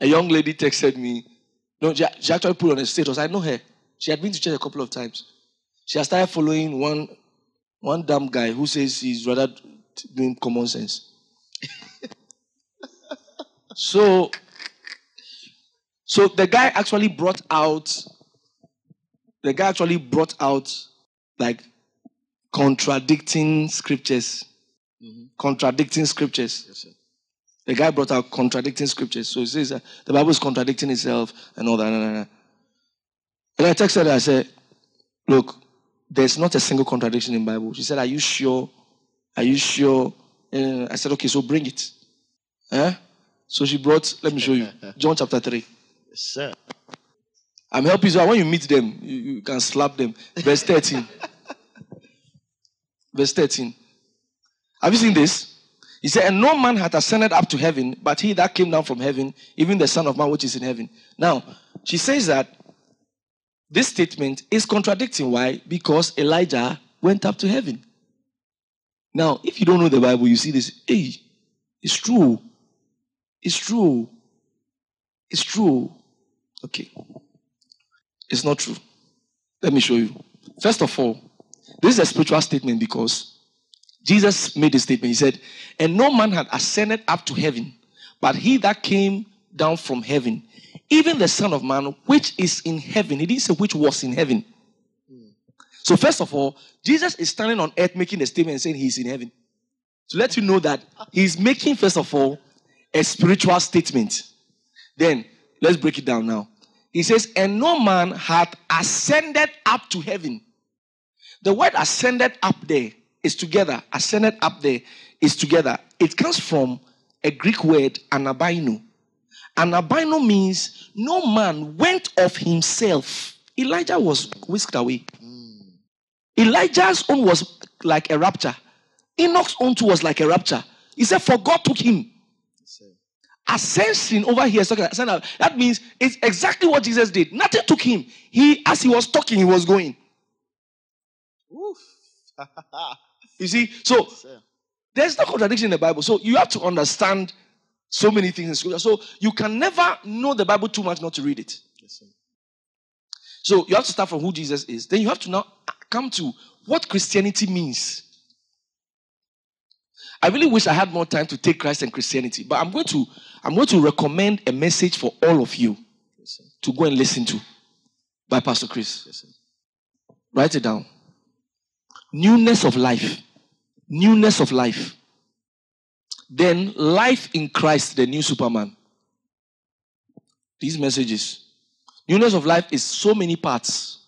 a young lady texted me. No, she, she actually put on a status. I know her. She had been to church a couple of times. She has started following one one dumb guy who says he's rather doing common sense. so, so the guy actually brought out the guy actually brought out like contradicting scriptures. Mhm. Contradicting scriptures. Yes. The guy brought out contradicting scriptures. So he says that the Bible is contradicting itself and all that. And I texted her, I said, Look, there's not a single contradiction in Bible. She said, Are you sure Are you sure? Uh, I said, Okay, so bring it. Huh? So she brought, let me show you. John chapter 3. Yes, sir. I'm helping you. So when you meet them, you, you can slap them. Verse 13. Verse 13. Have you seen this? He said, And no man hath ascended up to heaven, but he that came down from heaven, even the Son of Man which is in heaven. Now, she says that this statement is contradicting. Why? Because Elijah went up to heaven. Now, if you don't know the Bible, you see this. Hey, it's true. It's true. It's true. Okay. It's not true. Let me show you. First of all, this is a spiritual statement because Jesus made a statement. He said, And no man had ascended up to heaven, but he that came down from heaven, even the Son of Man, which is in heaven. He didn't say which was in heaven. So, first of all, Jesus is standing on earth making a statement saying he's in heaven. To let you know that he's making, first of all, a spiritual statement. Then, let's break it down now. He says, And no man hath ascended up to heaven. The word ascended up there is together. Ascended up there is together. It comes from a Greek word, anabaino. Anabaino means no man went of himself. Elijah was whisked away. Elijah's own was like a rapture. Enoch's own too was like a rapture. He said, For God took him. Ascension over here, that means it's exactly what Jesus did. Nothing took him. He, as he was talking, he was going. you see, so there's no contradiction in the Bible. So you have to understand so many things in scripture. So you can never know the Bible too much not to read it. So you have to start from who Jesus is. Then you have to now come to what Christianity means. I really wish I had more time to take Christ and Christianity, but I'm going to I'm going to recommend a message for all of you to go and listen to by Pastor Chris. Write it down. Newness of life. Newness of life. Then life in Christ, the new Superman. These messages. Newness of life is so many parts.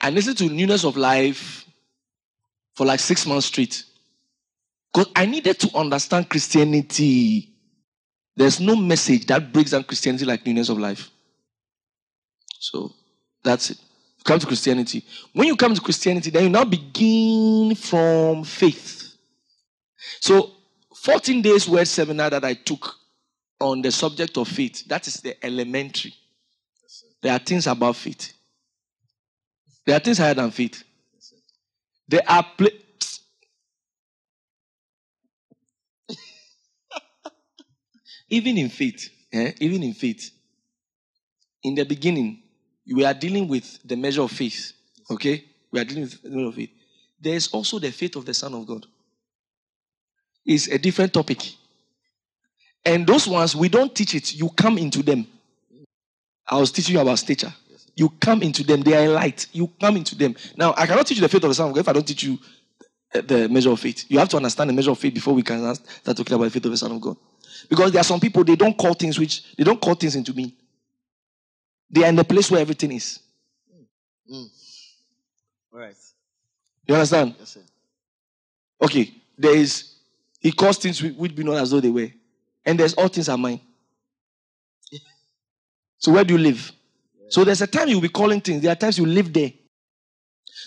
I listened to Newness of Life for like six months straight. Because I needed to understand Christianity. There's no message that breaks down Christianity like Newness of Life. So that's it. come to Christianity. When you come to Christianity, then you now begin from faith. So 14 days word seminar that I took on the subject of faith, that is the elementary. There are things about faith. There are things higher than faith. There are pla- even in faith, eh? even in faith. In the beginning, we are dealing with the measure of faith. Okay, we are dealing with the measure of faith. There is also the faith of the Son of God. It's a different topic. And those ones, we don't teach it. You come into them. I was teaching you about stature. You come into them. They are light. You come into them. Now, I cannot teach you the faith of the Son of God if I don't teach you the measure of faith. You have to understand the measure of faith before we can start talking about the faith of the Son of God. Because there are some people, they don't call things which, they don't call things into me. They are in the place where everything is. Mm. All right. You understand? Yes, sir. Okay. There is, he calls things which be known as though they were. And there's all things are mine. So where do you live? So there's a time you'll be calling things. There are times you live there.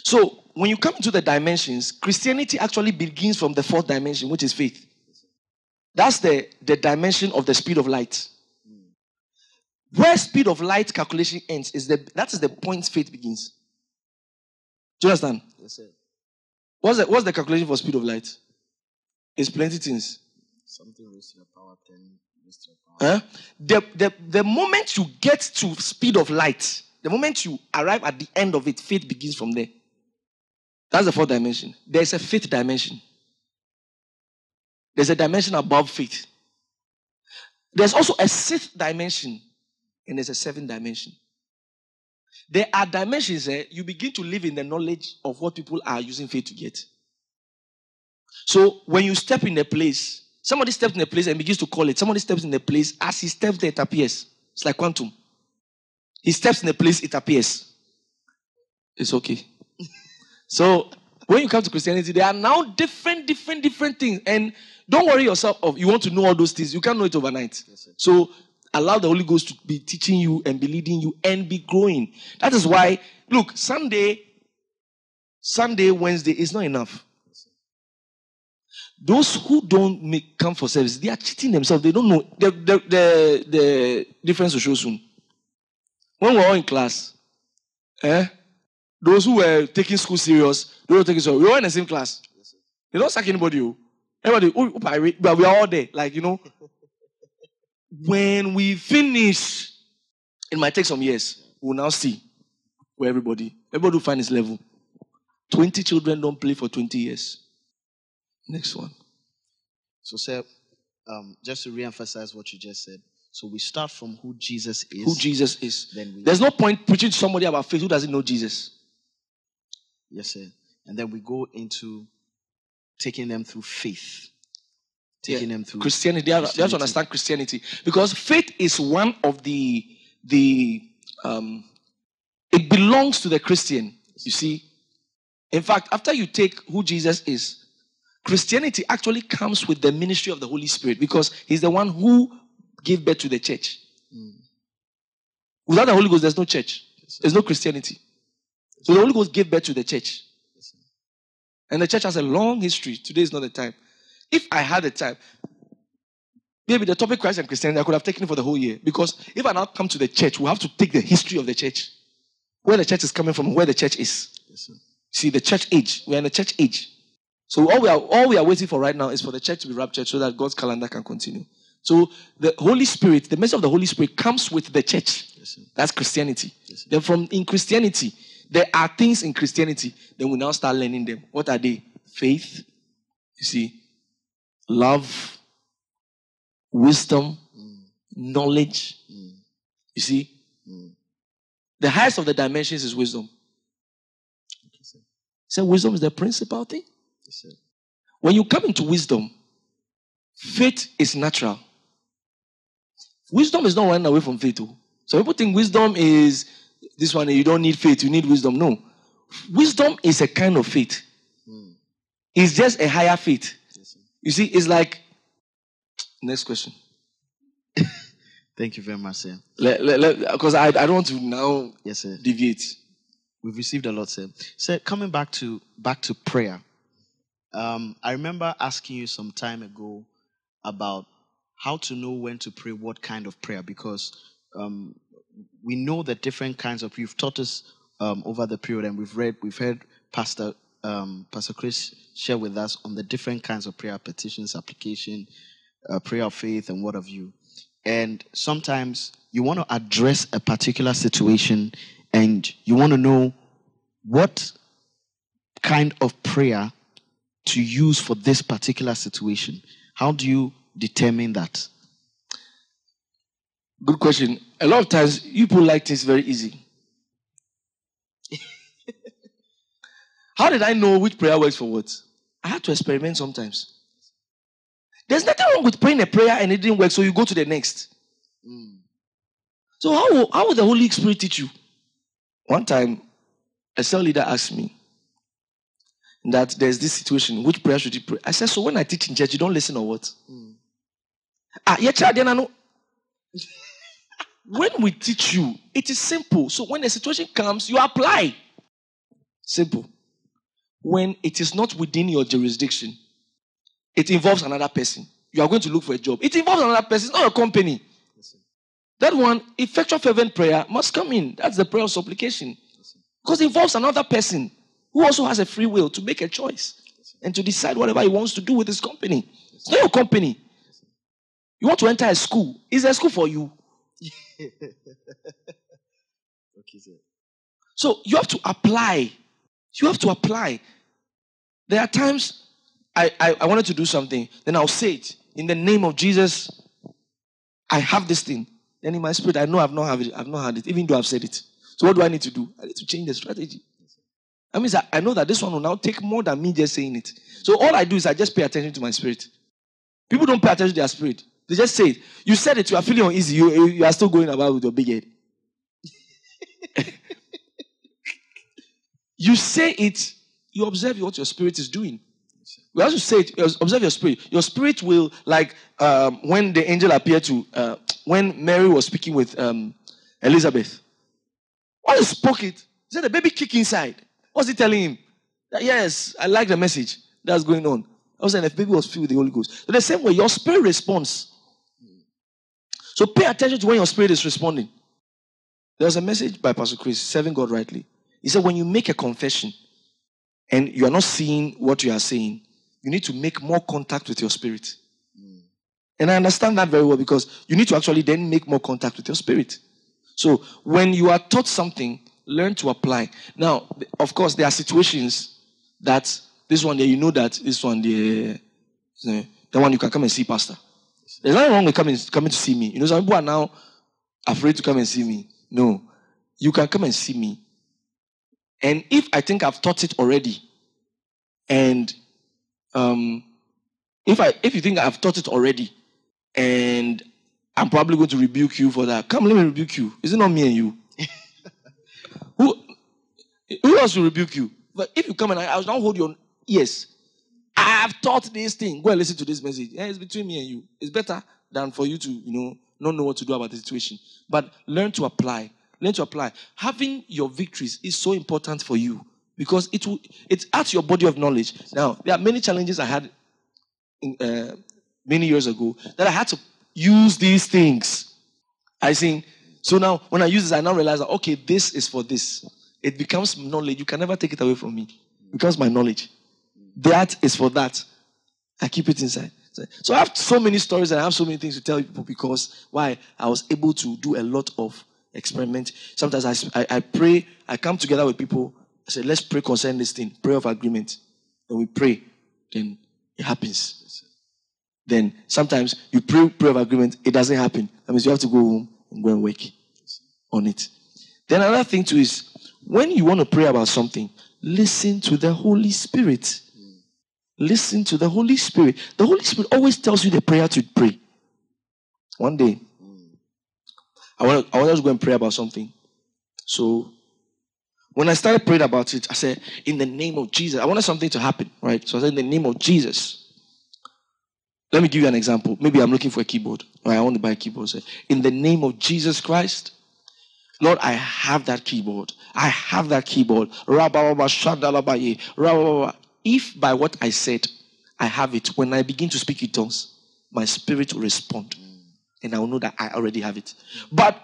So when you come into the dimensions, Christianity actually begins from the fourth dimension, which is faith. That's the, the dimension of the speed of light. Hmm. Where speed of light calculation ends is the that is the point faith begins. Do you understand? Yes, sir. What's the, what's the calculation for speed of light? It's plenty things. Something raised to the power 10, raised to the power. Huh? The, the, the moment you get to speed of light, the moment you arrive at the end of it, faith begins from there. That's the fourth dimension. There's a fifth dimension. There's a dimension above faith. There's also a sixth dimension, and there's a seventh dimension. There are dimensions eh, you begin to live in the knowledge of what people are using faith to get. So when you step in a place, somebody steps in a place and begins to call it. Somebody steps in a place, as he steps there, it appears. It's like quantum. He steps in a place, it appears. It's okay. so when you come to Christianity, there are now different, different, different things. And don't worry yourself of you want to know all those things. You can't know it overnight. Yes, so allow the Holy Ghost to be teaching you and be leading you and be growing. That is why, look, Sunday, Sunday, Wednesday is not enough. Those who don't make come for service, they are cheating themselves. They don't know the the the, the difference will show soon. When we're all in class, eh? Those who were taking school serious, they were taking so we were in the same class. They don't sack anybody. oh. Everybody, oh, oh, but we are all there. Like you know, when we finish, it might take some years. We'll now see where everybody, everybody will find his level. 20 children don't play for 20 years. Next one. So, sir, um, just to re-emphasize what you just said. So we start from who Jesus is. Who Jesus is. Then we There's no point preaching to somebody about faith who doesn't know Jesus. yes, sir. And then we go into taking them through faith. Taking them through Christianity. They have, they have to understand Christianity because faith is one of the the um, it belongs to the Christian. You see, in fact, after you take who Jesus is, Christianity actually comes with the ministry of the Holy Spirit because He's the one who gave birth to the church. Without the Holy Ghost, there's no church. There's no Christianity. So the Holy Ghost gave birth to the church. And the church has a long history. Today is not the time. If I had the time, maybe the topic Christ and Christianity, I could have taken it for the whole year. Because if I now come to the church, we have to take the history of the church, where the church is coming from, where the church is. Yes. See, the church age. We're in the church age. So all we are all we are waiting for right now is for the church to be raptured so that God's calendar can continue. So the Holy Spirit, the message of the Holy Spirit comes with the church. Yes. That's Christianity. Yes, then from in Christianity, there are things in Christianity. Then we now start learning them. What are they? Faith, you see, love, wisdom, knowledge. You see, the highest of the dimensions is wisdom. So wisdom is the principal thing. When you come into wisdom, faith is natural. Wisdom is not running away from faith. oh. So people think wisdom is this one, you don't need faith, you need wisdom. No. Wisdom is a kind of faith. Hmm. It's just a higher faith. Yes. You see, it's like next question. Thank you very much, sir. Because I, I don't want to now Yes, sir. deviate. We've received a lot, sir. Sir, coming back to back to prayer. Um, I remember asking you some time ago about how to know when to pray, what kind of prayer, because um, we know the different kinds of. You've taught us um, over the period, and we've read, we've heard Pastor um, Pastor Chris share with us on the different kinds of prayer, petitions, application, uh, prayer of faith, and what have you. And sometimes you want to address a particular situation, and you want to know what kind of prayer to use for this particular situation. How do you determine that? Good question. A lot of times people like things very easy. How did I know which prayer works for what? I had to experiment sometimes. There's nothing wrong with praying a prayer and it didn't work, so you go to the next. Hmm. So how how will the Holy Spirit teach you? One time, a cell leader asked me that there's this situation, which prayer should you pray? I said, so when I teach in church, you don't listen or what? Ah, yeah, child, then I know. when we teach you, it is simple. So when a situation comes, you apply. Simple. When it is not within your jurisdiction, it involves another person. You are going to look for a job. It involves another person, it's not a company. That one, effectual fervent prayer must come in. That's the prayer of supplication. Because it involves another person who also has a free will to make a choice and to decide whatever he wants to do with his company. It's not your company. You want to enter a school, it's a school for you. Okay, sir. So you have to apply. You have to apply. There are times I, I, I wanted to do something, then I'll say it in the name of Jesus. I have this thing. Then in my spirit, I know I've not have it, I've not had it, even though I've said it. So what do I need to do? I need to change the strategy. That means I, I know that this one will now take more than me just saying it. So all I do is I just pay attention to my spirit. People don't pay attention to their spirit. They just say it. You said it, you are feeling uneasy, you, you- you are still going about with your big head. you say it you observe what your spirit is doing. We also say it, observe your spirit. Your spirit will, like um, when the angel appeared to, uh, when Mary was speaking with um, Elizabeth. When he spoke it, he said the baby kick inside. What's he telling him? That, yes, I like the message that's going on. I was saying the baby was filled with the Holy Ghost. So the same way, your spirit responds. So pay attention to when your spirit is responding. There was a message by Pastor Chris, serving God rightly. He said, when you make a confession and you are not seeing what you are saying, you need to make more contact with your spirit. And I understand that very well because you need to actually then make more contact with your spirit. So when you are taught something, learn to apply. Now, of course, there are situations that this one there, you know that this one there, the one you can come and see pastor. There's nothing wrong with coming, coming to see me. You know, some people are now afraid to come and see me. No. You can come and see me. And if I think I've taught it already, and um, if I if you think I've taught it already, and I'm probably going to rebuke you for that, come let me rebuke you. Is it not me and you? Who who else will rebuke you? But if you come and I, I will not hold your ears. I have taught this thing. Go and listen to this message. Yeah, it's between me and you. It's better than for you to, you know, not know what to do about the situation. But learn to apply. Learn to apply. Having your victories is so important for you because it will it adds your body of knowledge. Now there are many challenges I had in, uh, many years ago that I had to use these things. I think so now when I use this, I now realize that okay, this is for this. It becomes knowledge. You can never take it away from me. It becomes my knowledge. That is for that. I keep it inside. So I have so many stories and I have so many things to tell people because why I was able to do a lot of experiment. Sometimes I, I, I pray, I come together with people, I say, let's pray concerning this thing, prayer of agreement. And we pray, then it happens. Then sometimes you pray prayer of agreement, it doesn't happen. That means you have to go home and go and work on it. Then another thing too is when you want to pray about something, listen to the Holy Spirit. Listen to the Holy Spirit. The Holy Spirit always tells you the prayer to pray. One day, I want I wanted to go and pray about something. So when I started praying about it, I said, In the name of Jesus, I wanted something to happen, right? So I said, In the name of Jesus. Let me give you an example. Maybe I'm looking for a keyboard. Or I want to buy a keyboard. In the name of Jesus Christ, Lord, I have that keyboard. I have that keyboard. If by what I said, I have it, when I begin to speak in tongues, my spirit will respond. And I will know that I already have it. But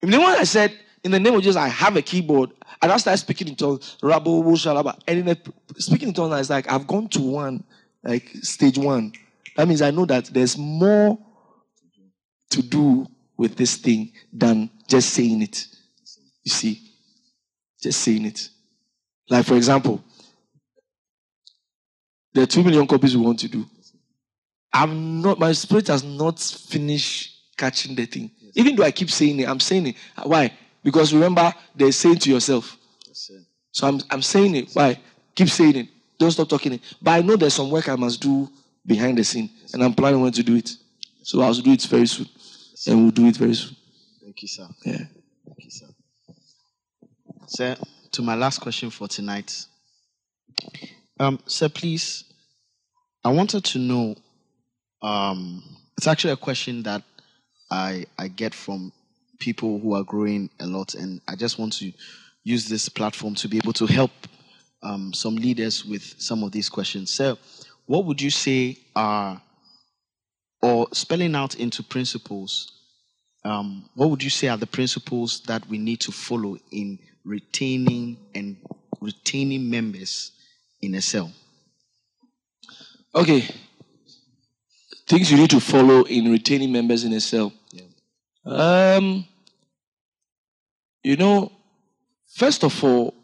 the moment I said, in the name of Jesus, I have a keyboard, and I started speaking in tongues, and in the, speaking in tongues, it's like I've gone to one, like stage one. That means I know that there's more to do with this thing than just saying it. You see, just saying it. Like, for example, there are two million copies we want to do. I'm not, my spirit has not finished catching the thing. Yes. Even though I keep saying it, I'm saying it. Why? Because remember, they're saying to yourself. Yes, so I'm, I'm saying it. Why? Keep saying it. Don't stop talking it. But I know there's some work I must do behind the scene. And I'm planning when to do it. So I'll do it very soon. and we'll do it very soon. Thank you, sir. Yeah. Thank you, sir. Sir, to my last question for tonight. Um, sir, please, I wanted to know. Um, it's actually a question that I I get from people who are growing a lot, and I just want to use this platform to be able to help um, some leaders with some of these questions. So, what would you say are, or spelling out into principles, um, what would you say are the principles that we need to follow in retaining and retaining members in a cell? Okay. Things you need to follow in retaining members in a cell. Yeah. Um, you know, first of all,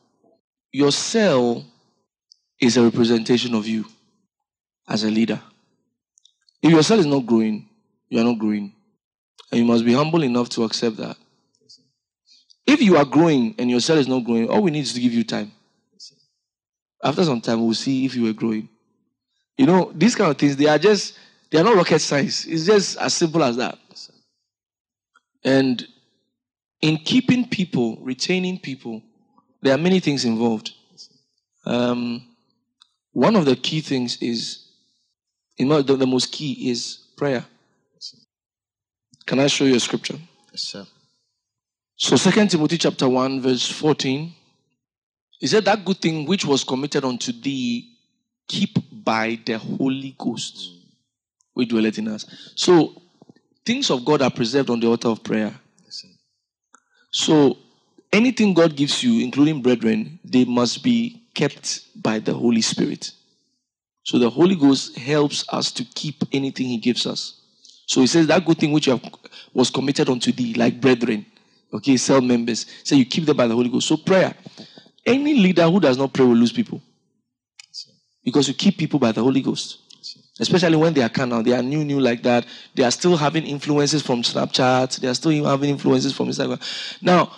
your cell is a representation of you as a leader. If your cell is not growing, you are not growing. And you must be humble enough to accept that. If you are growing and your cell is not growing, all we need is to give you time. After some time, we'll see if you are growing. You know, these kind of things, they are just, they are not rocket science. It's just as simple as that. And in keeping people, retaining people, there are many things involved. Um, one of the key things is, you know, the, the most key is prayer. Can I show you a scripture? Yes, sir. So, Second Timothy chapter 1, verse 14. He said, That good thing which was committed unto thee, keep by the Holy Ghost, mm. which dwelleth in us. So, things of God are preserved on the altar of prayer. Yes. So, anything God gives you, including brethren, they must be kept by the Holy Spirit. So, the Holy Ghost helps us to keep anything He gives us. So, He says, That good thing which was committed unto thee, like brethren, okay, cell members, so you keep them by the Holy Ghost. So, prayer. Any leader who does not pray will lose people because you keep people by the Holy Ghost. Especially when they are carnal, they are new, new like that. They are still having influences from Snapchat. They are still having influences from Instagram. Now,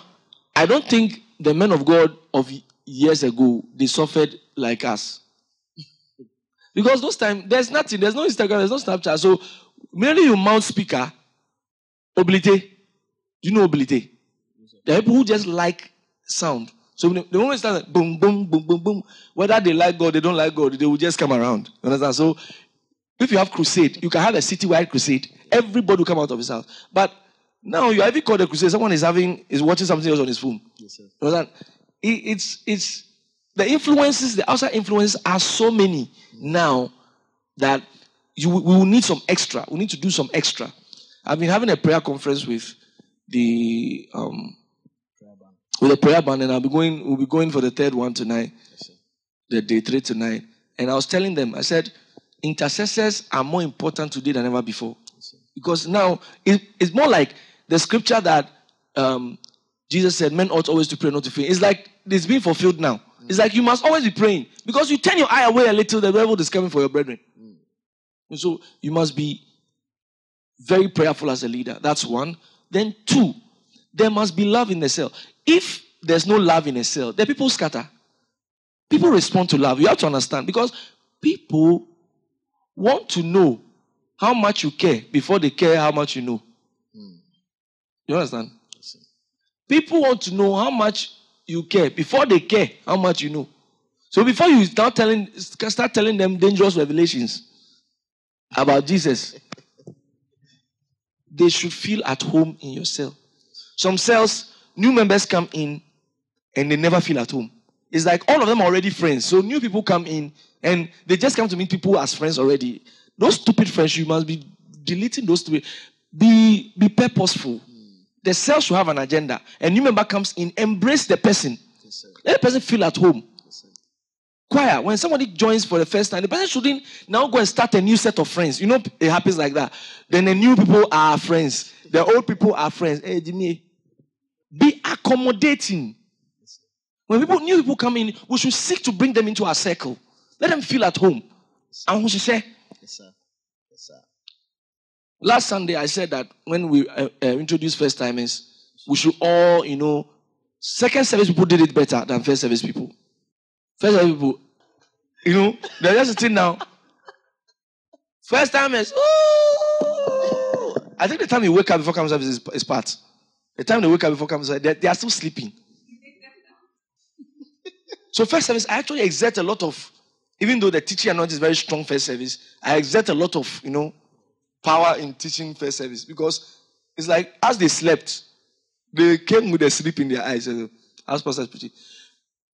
I don't think the men of God of years ago they suffered like us, because those time there's nothing. There's no Instagram. There's no Snapchat. So, merely you mount speaker, oblite. Do you know oblite? There are people who just like sound. So the moment starts like boom, boom, boom, boom, boom, whether they like God, they don't like God, they will just come around. You understand? So if you have crusade, you can have a citywide crusade. Everybody will come out of his house. But now you have even called a crusade. Someone is having is watching something else on his phone. Yes, sir. You understand? It, it's it's the influences, the outside influences are so many now that you we will need some extra. We need to do some extra. I've been having a prayer conference with the um with a prayer band, and I'll be going. We'll be going for the third one tonight, the day three tonight. And I was telling them, I said, intercessors are more important today than ever before, because now it, it's more like the scripture that um, Jesus said, "Men ought always to pray, not to faint." It's like it's being fulfilled now. It's like you must always be praying because you turn your eye away a little, the devil is coming for your brethren. And so you must be very prayerful as a leader. That's one. Then two, there must be love in the cell. If there's no love in a cell, the people scatter. People respond to love. You have to understand because people want to know how much you care before they care how much you know. Hmm. You understand? People want to know how much you care before they care how much you know. So before you start telling start telling them dangerous revelations about Jesus, they should feel at home in your cell. Some cells, new members come in and they never feel at home. It's like all of them are already friends. So new people come in and they just come to meet people as friends already. Those stupid friends, you must be deleting those stupid. Be be purposeful. The cell should have an agenda. A new member comes in, embrace the person. Yes. Let the person feel at home. Yes. Choir, when somebody joins for the first time, the person shouldn't now go and start a new set of friends. You know, it happens like that. Then the new people are friends, the old people are friends. Hey, Jimmy, be accommodating. When people, new people come in, we should seek to bring them into our circle. Let them feel at home. And we should say, Yes, sir. Yes, sir. Last Sunday I said that when we uh, uh, introduced first timers, we should all, you know, second service people did it better than first service people. First service people, you know, they're just sitting now. First timers, ooh! I think the time you wake up before comes service is, is part. The time they wake up before comes service, they, they are still sleeping. So first service, I actually exert a lot of, even though the teaching anointing is very strong first service, I exert a lot of, you know, power in teaching first service because it's like as they slept, they came with a sleep in their eyes. As Pastor preaching.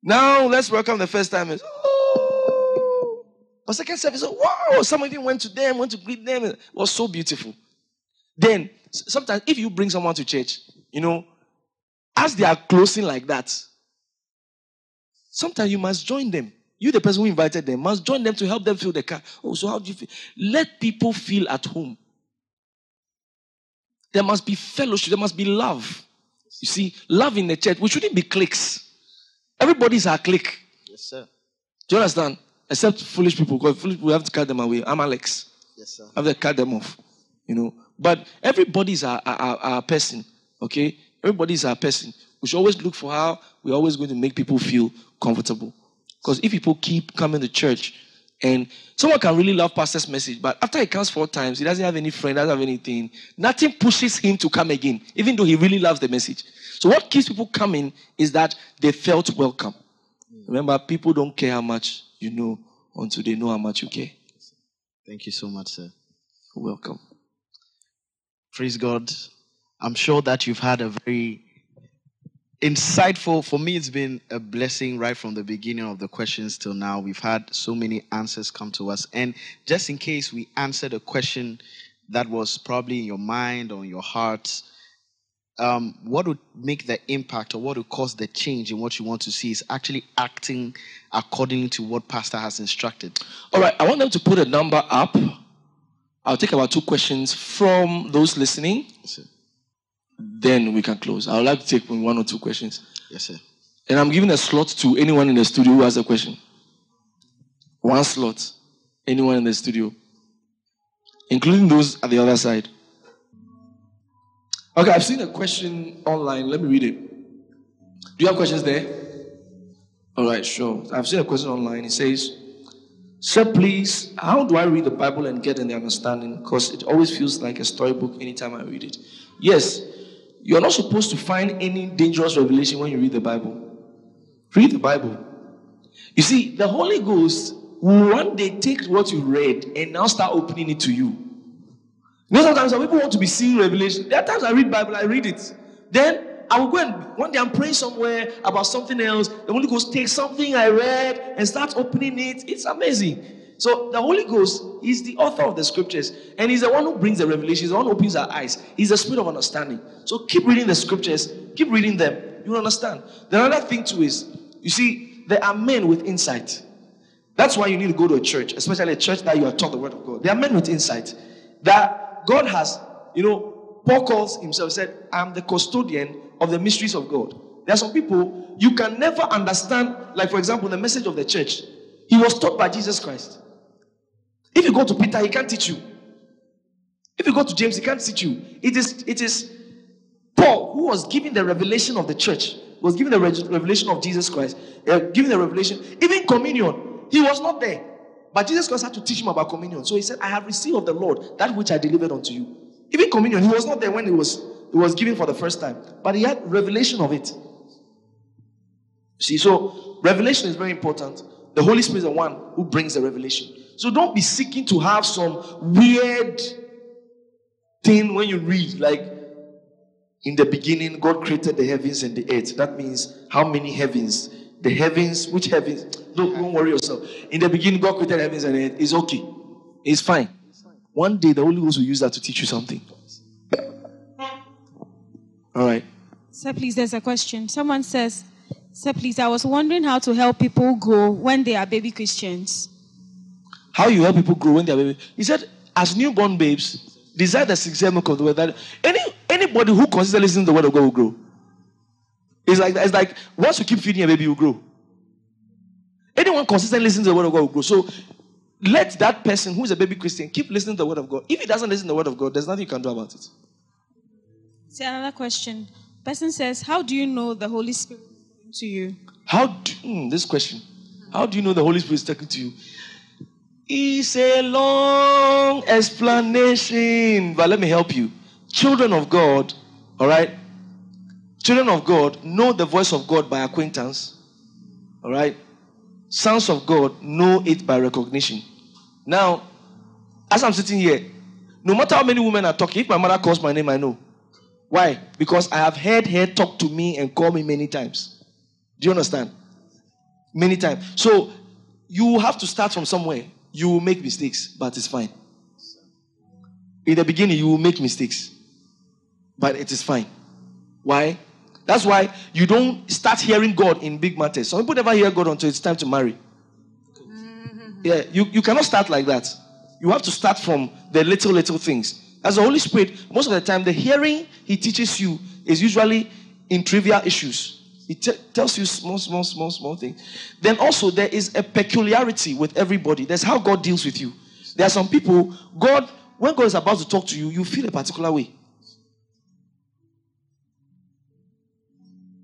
Now let's welcome the first timers. Oh, but second service, oh, wow! Some of you went to them, went to greet them. It was so beautiful. Then sometimes if you bring someone to church, you know, as they are closing like that, sometimes you must join them. You, the person who invited them, must join them to help them fill the car. Oh, so how do you feel? Let people feel at home. There must be fellowship. There must be love. You see, love in the church. We shouldn't be cliques. Everybody's our clique. Yes, sir. Do you understand? Except foolish people, because foolish people we have to cut them away. I'm Alex. Yes, sir. I have to cut them off. You know. But everybody's our, our, our person. Okay? Everybody's our person. We should always look for how we're always going to make people feel comfortable. Because if people keep coming to church and someone can really love pastor's message, but after he comes four times, he doesn't have any friend, doesn't have anything, nothing pushes him to come again, even though he really loves the message. So what keeps people coming is that they felt welcome. Remember, people don't care how much you know until they know how much you care. Thank you so much, sir. You're welcome. Praise God. I'm sure that you've had a very insightful, for me, it's been a blessing right from the beginning of the questions till now. We've had so many answers come to us. And just in case we answered a question that was probably in your mind or in your heart, um, what would make the impact or what would cause the change in what you want to see is actually acting according to what pastor has instructed. All right, I want them to put a number up. I'll take about two questions from those listening. Yes. Then we can close. I would like to take one or two questions. Yes, sir. And I'm giving a slot to anyone in the studio who has a question. One slot. Anyone in the studio. Including those at the other side. Okay, I've seen a question online. Let me read it. Do you have questions there? All right, sure. I've seen a question online. It says, Sir, please, how do I read the Bible and get an understanding? Because it always feels like a storybook anytime I read it. Yes, you're not supposed to find any dangerous revelation when you read the Bible. Read the Bible. You see, the Holy Ghost will one day take what you read and now start opening it to you. You know, sometimes some people want to be seeing revelation. There are times I read Bible, I read it. Then I will go and one day I'm praying somewhere about something else. The Holy Ghost takes something I read and starts opening it. It's amazing. So the Holy Ghost is the author of the scriptures, and He's the one who brings the revelation. He's the one who opens our eyes. He's the spirit of understanding. So keep reading the scriptures, keep reading them. You understand. The other thing too is, you see, there are men with insight. That's why you need to go to a church, especially a church that you are taught the word of God. There are men with insight that God has, you know, Paul calls himself, said, I'm the custodian of the mysteries of God. There are some people you can never understand, like for example, the message of the church. He was taught by Jesus Christ. If you go to Peter, he can't teach you. If you go to James, he can't teach you. It is, it is Paul who was giving the revelation of the church, was giving the re- revelation of Jesus Christ, uh, giving the revelation, even communion. He was not there. But Jesus Christ had to teach him about communion. So he said, I have received of the Lord that which I delivered unto you. Even communion, he was not there when it was, it was given for the first time. But he had revelation of it. See, so revelation is very important. The Holy Spirit is the one who brings the revelation. So don't be seeking to have some weird thing when you read, like in the beginning, God created the heavens and the earth. That means how many heavens? The heavens, which heavens? Don't, don't worry yourself. In the beginning, God created heavens and earth. It's okay. It's fine. One day, the Holy Ghost will use that to teach you something. All right. Sir, please, there's a question. Someone says, Sir, please, I was wondering how to help people grow when they are baby Christians. How you help people grow when they're baby. He said, as newborn babes, desire the sincere milk of the word. That any anybody who consistently listens to the word of God will grow. It's like it's like once you keep feeding a baby, you grow. Anyone consistently listens to the word of God will grow. So let that person who is a baby Christian keep listening to the word of God. If he doesn't listen to the word of God, there's nothing you can do about it. See another question. Person says, How do you know the Holy Spirit to you? How do hmm, this question? How do you know the Holy Spirit is talking to you? It's a long explanation, but let me help you. Children of God, all right? Children of God know the voice of God by acquaintance, all right? Sons of God know it by recognition. Now, as I'm sitting here, no matter how many women are talking, if my mother calls my name, I know. Why? Because I have heard her talk to me and call me many times. Do you understand? Many times. So you have to start from somewhere. You will make mistakes, but it's fine. In the beginning, you will make mistakes, but it is fine. Why? That's why you don't start hearing God in big matters. Some people never hear God until it's time to marry. Mm-hmm. Yeah, you, you cannot start like that. You have to start from the little, little things. As the Holy Spirit, most of the time, the hearing He teaches you is usually in trivial issues. He t- tells you small, small, small, small things. Then also, there is a peculiarity with everybody. That's how God deals with you. There are some people, God, when God is about to talk to you, you feel a particular way.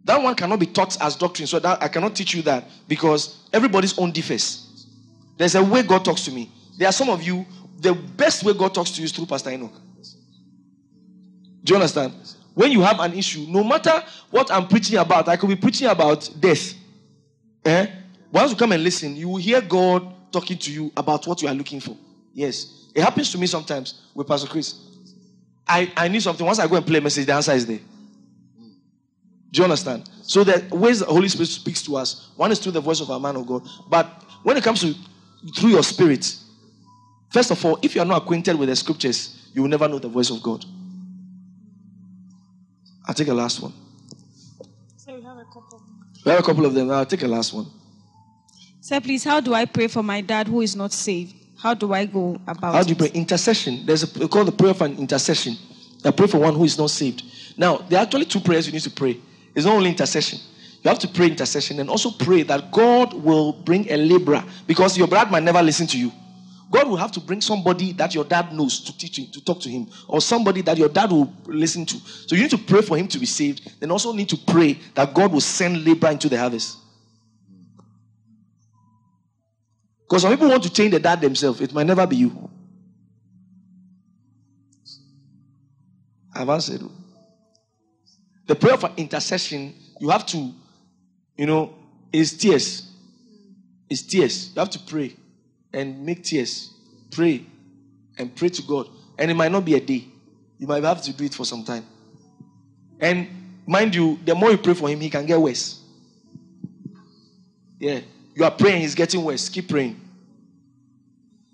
That one cannot be taught as doctrine. So that I cannot teach you that because everybody's own differs. There's a way God talks to me. There are some of you, the best way God talks to you is through Pastor Enoch. Do you understand? When you have an issue, no matter what I'm preaching about, I could be preaching about death. Eh? Once you come and listen, you will hear God talking to you about what you are looking for. Yes. It happens to me sometimes with Pastor Chris. I, I need something. Once I go and play a message, the answer is there. Do you understand? So the ways the Holy Spirit speaks to us, one is through the voice of our man of God. But when it comes to through your spirit, first of all, if you are not acquainted with the scriptures, you will never know the voice of God. I'll take a last one. So we have a couple. We have a couple of them. I'll take a last one. Sir, please, how do I pray for my dad who is not saved? How do I go about How do you pray? Intercession. There's a called the prayer of an intercession. I pray for one who is not saved. Now, there are actually two prayers you need to pray. It's not only intercession. You have to pray intercession and also pray that God will bring a laborer because your dad might never listen to you. God will have to bring somebody that your dad knows to teach him, to talk to him, or somebody that your dad will listen to. So you need to pray for him to be saved. Then also need to pray that God will send labor into the harvest. Because some people want to change the dad themselves. It might never be you. I've answered. The prayer for intercession, you have to, you know, is tears. It's tears. You have to pray and make tears. Pray and pray to God. And it might not be a day. You might have to do it for some time. And mind you, the more you pray for him, he can get worse. Yeah. You are praying, he's getting worse. Keep praying.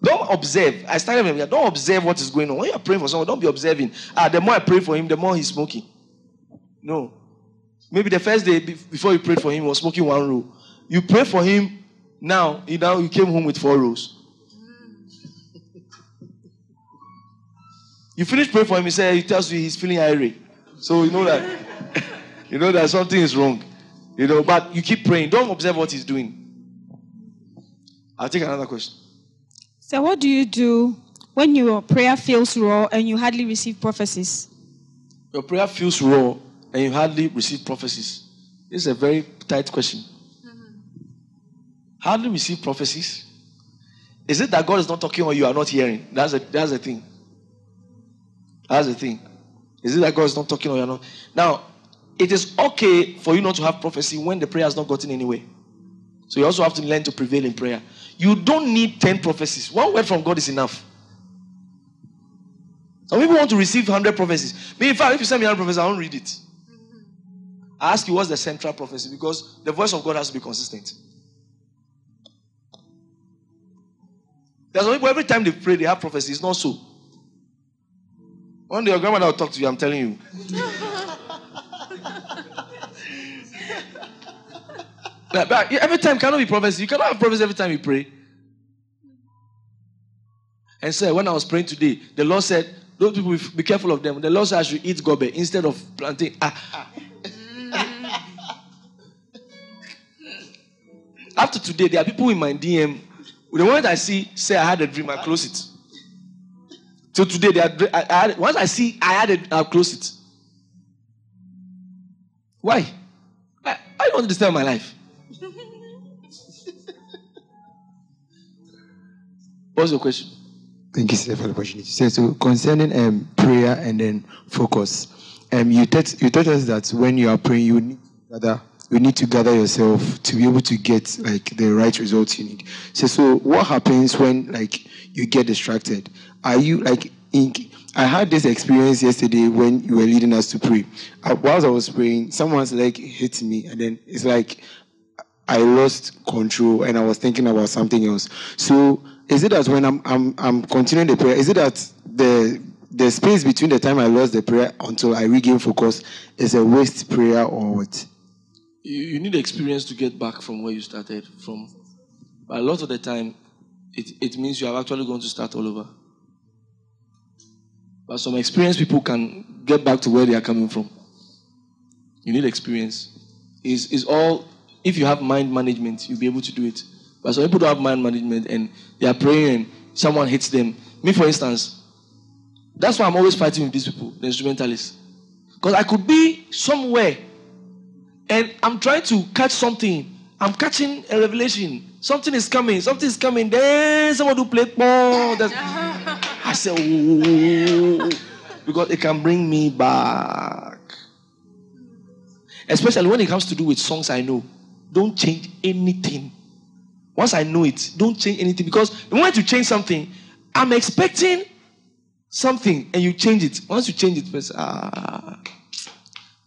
Don't observe. I started from here. Don't observe what is going on. When you're praying for someone, don't be observing. Ah, the more I pray for him, the more he's smoking. No. Maybe the first day before you prayed for him, he was smoking one roll. You pray for him, now, you now you came home with four rolls. You finish praying for him, he said he tells you he's feeling irate. So you know that you know that something is wrong. You know, but you keep praying. Don't observe what he's doing. I'll take another question. So, what do you do when your prayer feels raw and you hardly receive prophecies? Your prayer feels raw and you hardly receive prophecies. This is a very tight question. Hardly receive prophecies. Is it that God is not talking or you are not hearing? That's a, that's the thing. That's the thing. Is it that God is not talking or you are not? Now, it is okay for you not to have prophecy when the prayer has not gotten anywhere. So you also have to learn to prevail in prayer. You don't need 10 prophecies. One word from God is enough. Some people want to receive 100 prophecies. Me, in fact, if you send me 100 prophecies, I won't read it. I ask you what's the central prophecy because the voice of God has to be consistent. There's some people, every time they pray, they have prophecy. It's not so. One day your grandmother will talk to you, I'm telling you. But- but every time cannot be prophecy. You cannot have prophecy every time you pray. And so when I was praying today, the Lord said, Those people, be careful of them. The Lord said I should eat gobe instead of planting. Ah, ah. After today, there are people in my DM. The moment I see, say I had a dream, I close it. So today, they are, I, I once I see I had it, I'll close it. Why? I, I don't understand my life. What's your question? Thank you, sir, for the opportunity. So, so concerning um, prayer and then focus, um, you taught you taught us that when you are praying, you need to gather you need to gather yourself to be able to get like the right results you need. So, so what happens when like you get distracted? Are you like in? I had this experience yesterday when you were leading us to pray. Uh, whilst I was praying, someone's leg hit me, and then it's like I lost control and I was thinking about something else. So is it that when I'm I'm I'm continuing the prayer, is it that the the space between the time I lost the prayer until I regain focus is a waste prayer or what? You, you need experience to get back from where you started from. But a lot of the time, it, it means you are actually going to start all over. But some experienced people can get back to where they are coming from. You need experience. Is is all if you have mind management, you'll be able to do it. But some people don't have mind management and they are praying and someone hits them. Me, for instance, that's why I'm always fighting with these people, the instrumentalists. Because I could be somewhere and I'm trying to catch something. I'm catching a revelation. Something is coming. Something is coming. Then someone will play ball. I say, oh, because it can bring me back. Especially when it comes to do with songs I know. Don't change anything Once I know it, don't change anything because the moment you change something, I'm expecting something and you change it. Once you change it, first, ah.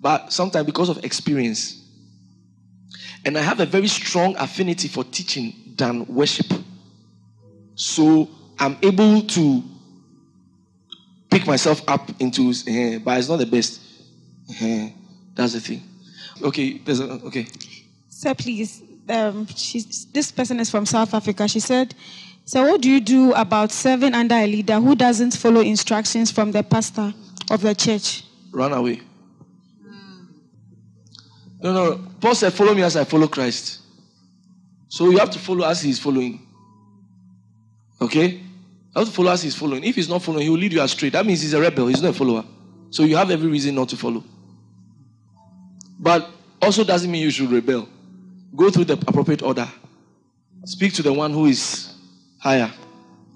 But sometimes because of experience, and I have a very strong affinity for teaching than worship. So I'm able to pick myself up into, uh, but it's not the best. Uh, that's the thing. Okay, a, okay. Sir, please. Um, she's, this person is from South Africa. She said, So, what do you do about serving under a leader who doesn't follow instructions from the pastor of the church? Run away. No, no. Paul said, Follow me as I follow Christ. So you have to follow as he is following. Okay? You have to follow as he's following. If he's not following, he will lead you astray. That means he's a rebel, he's not a follower. So you have every reason not to follow. But also doesn't mean you should rebel. Go through the appropriate order. Speak to the one who is higher.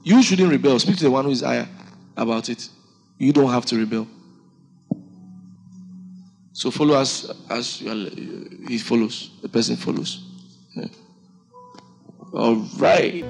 You shouldn't rebel. Speak to the one who is higher about it. You don't have to rebel. So follow us as he follows. The person follows. Yeah. All right.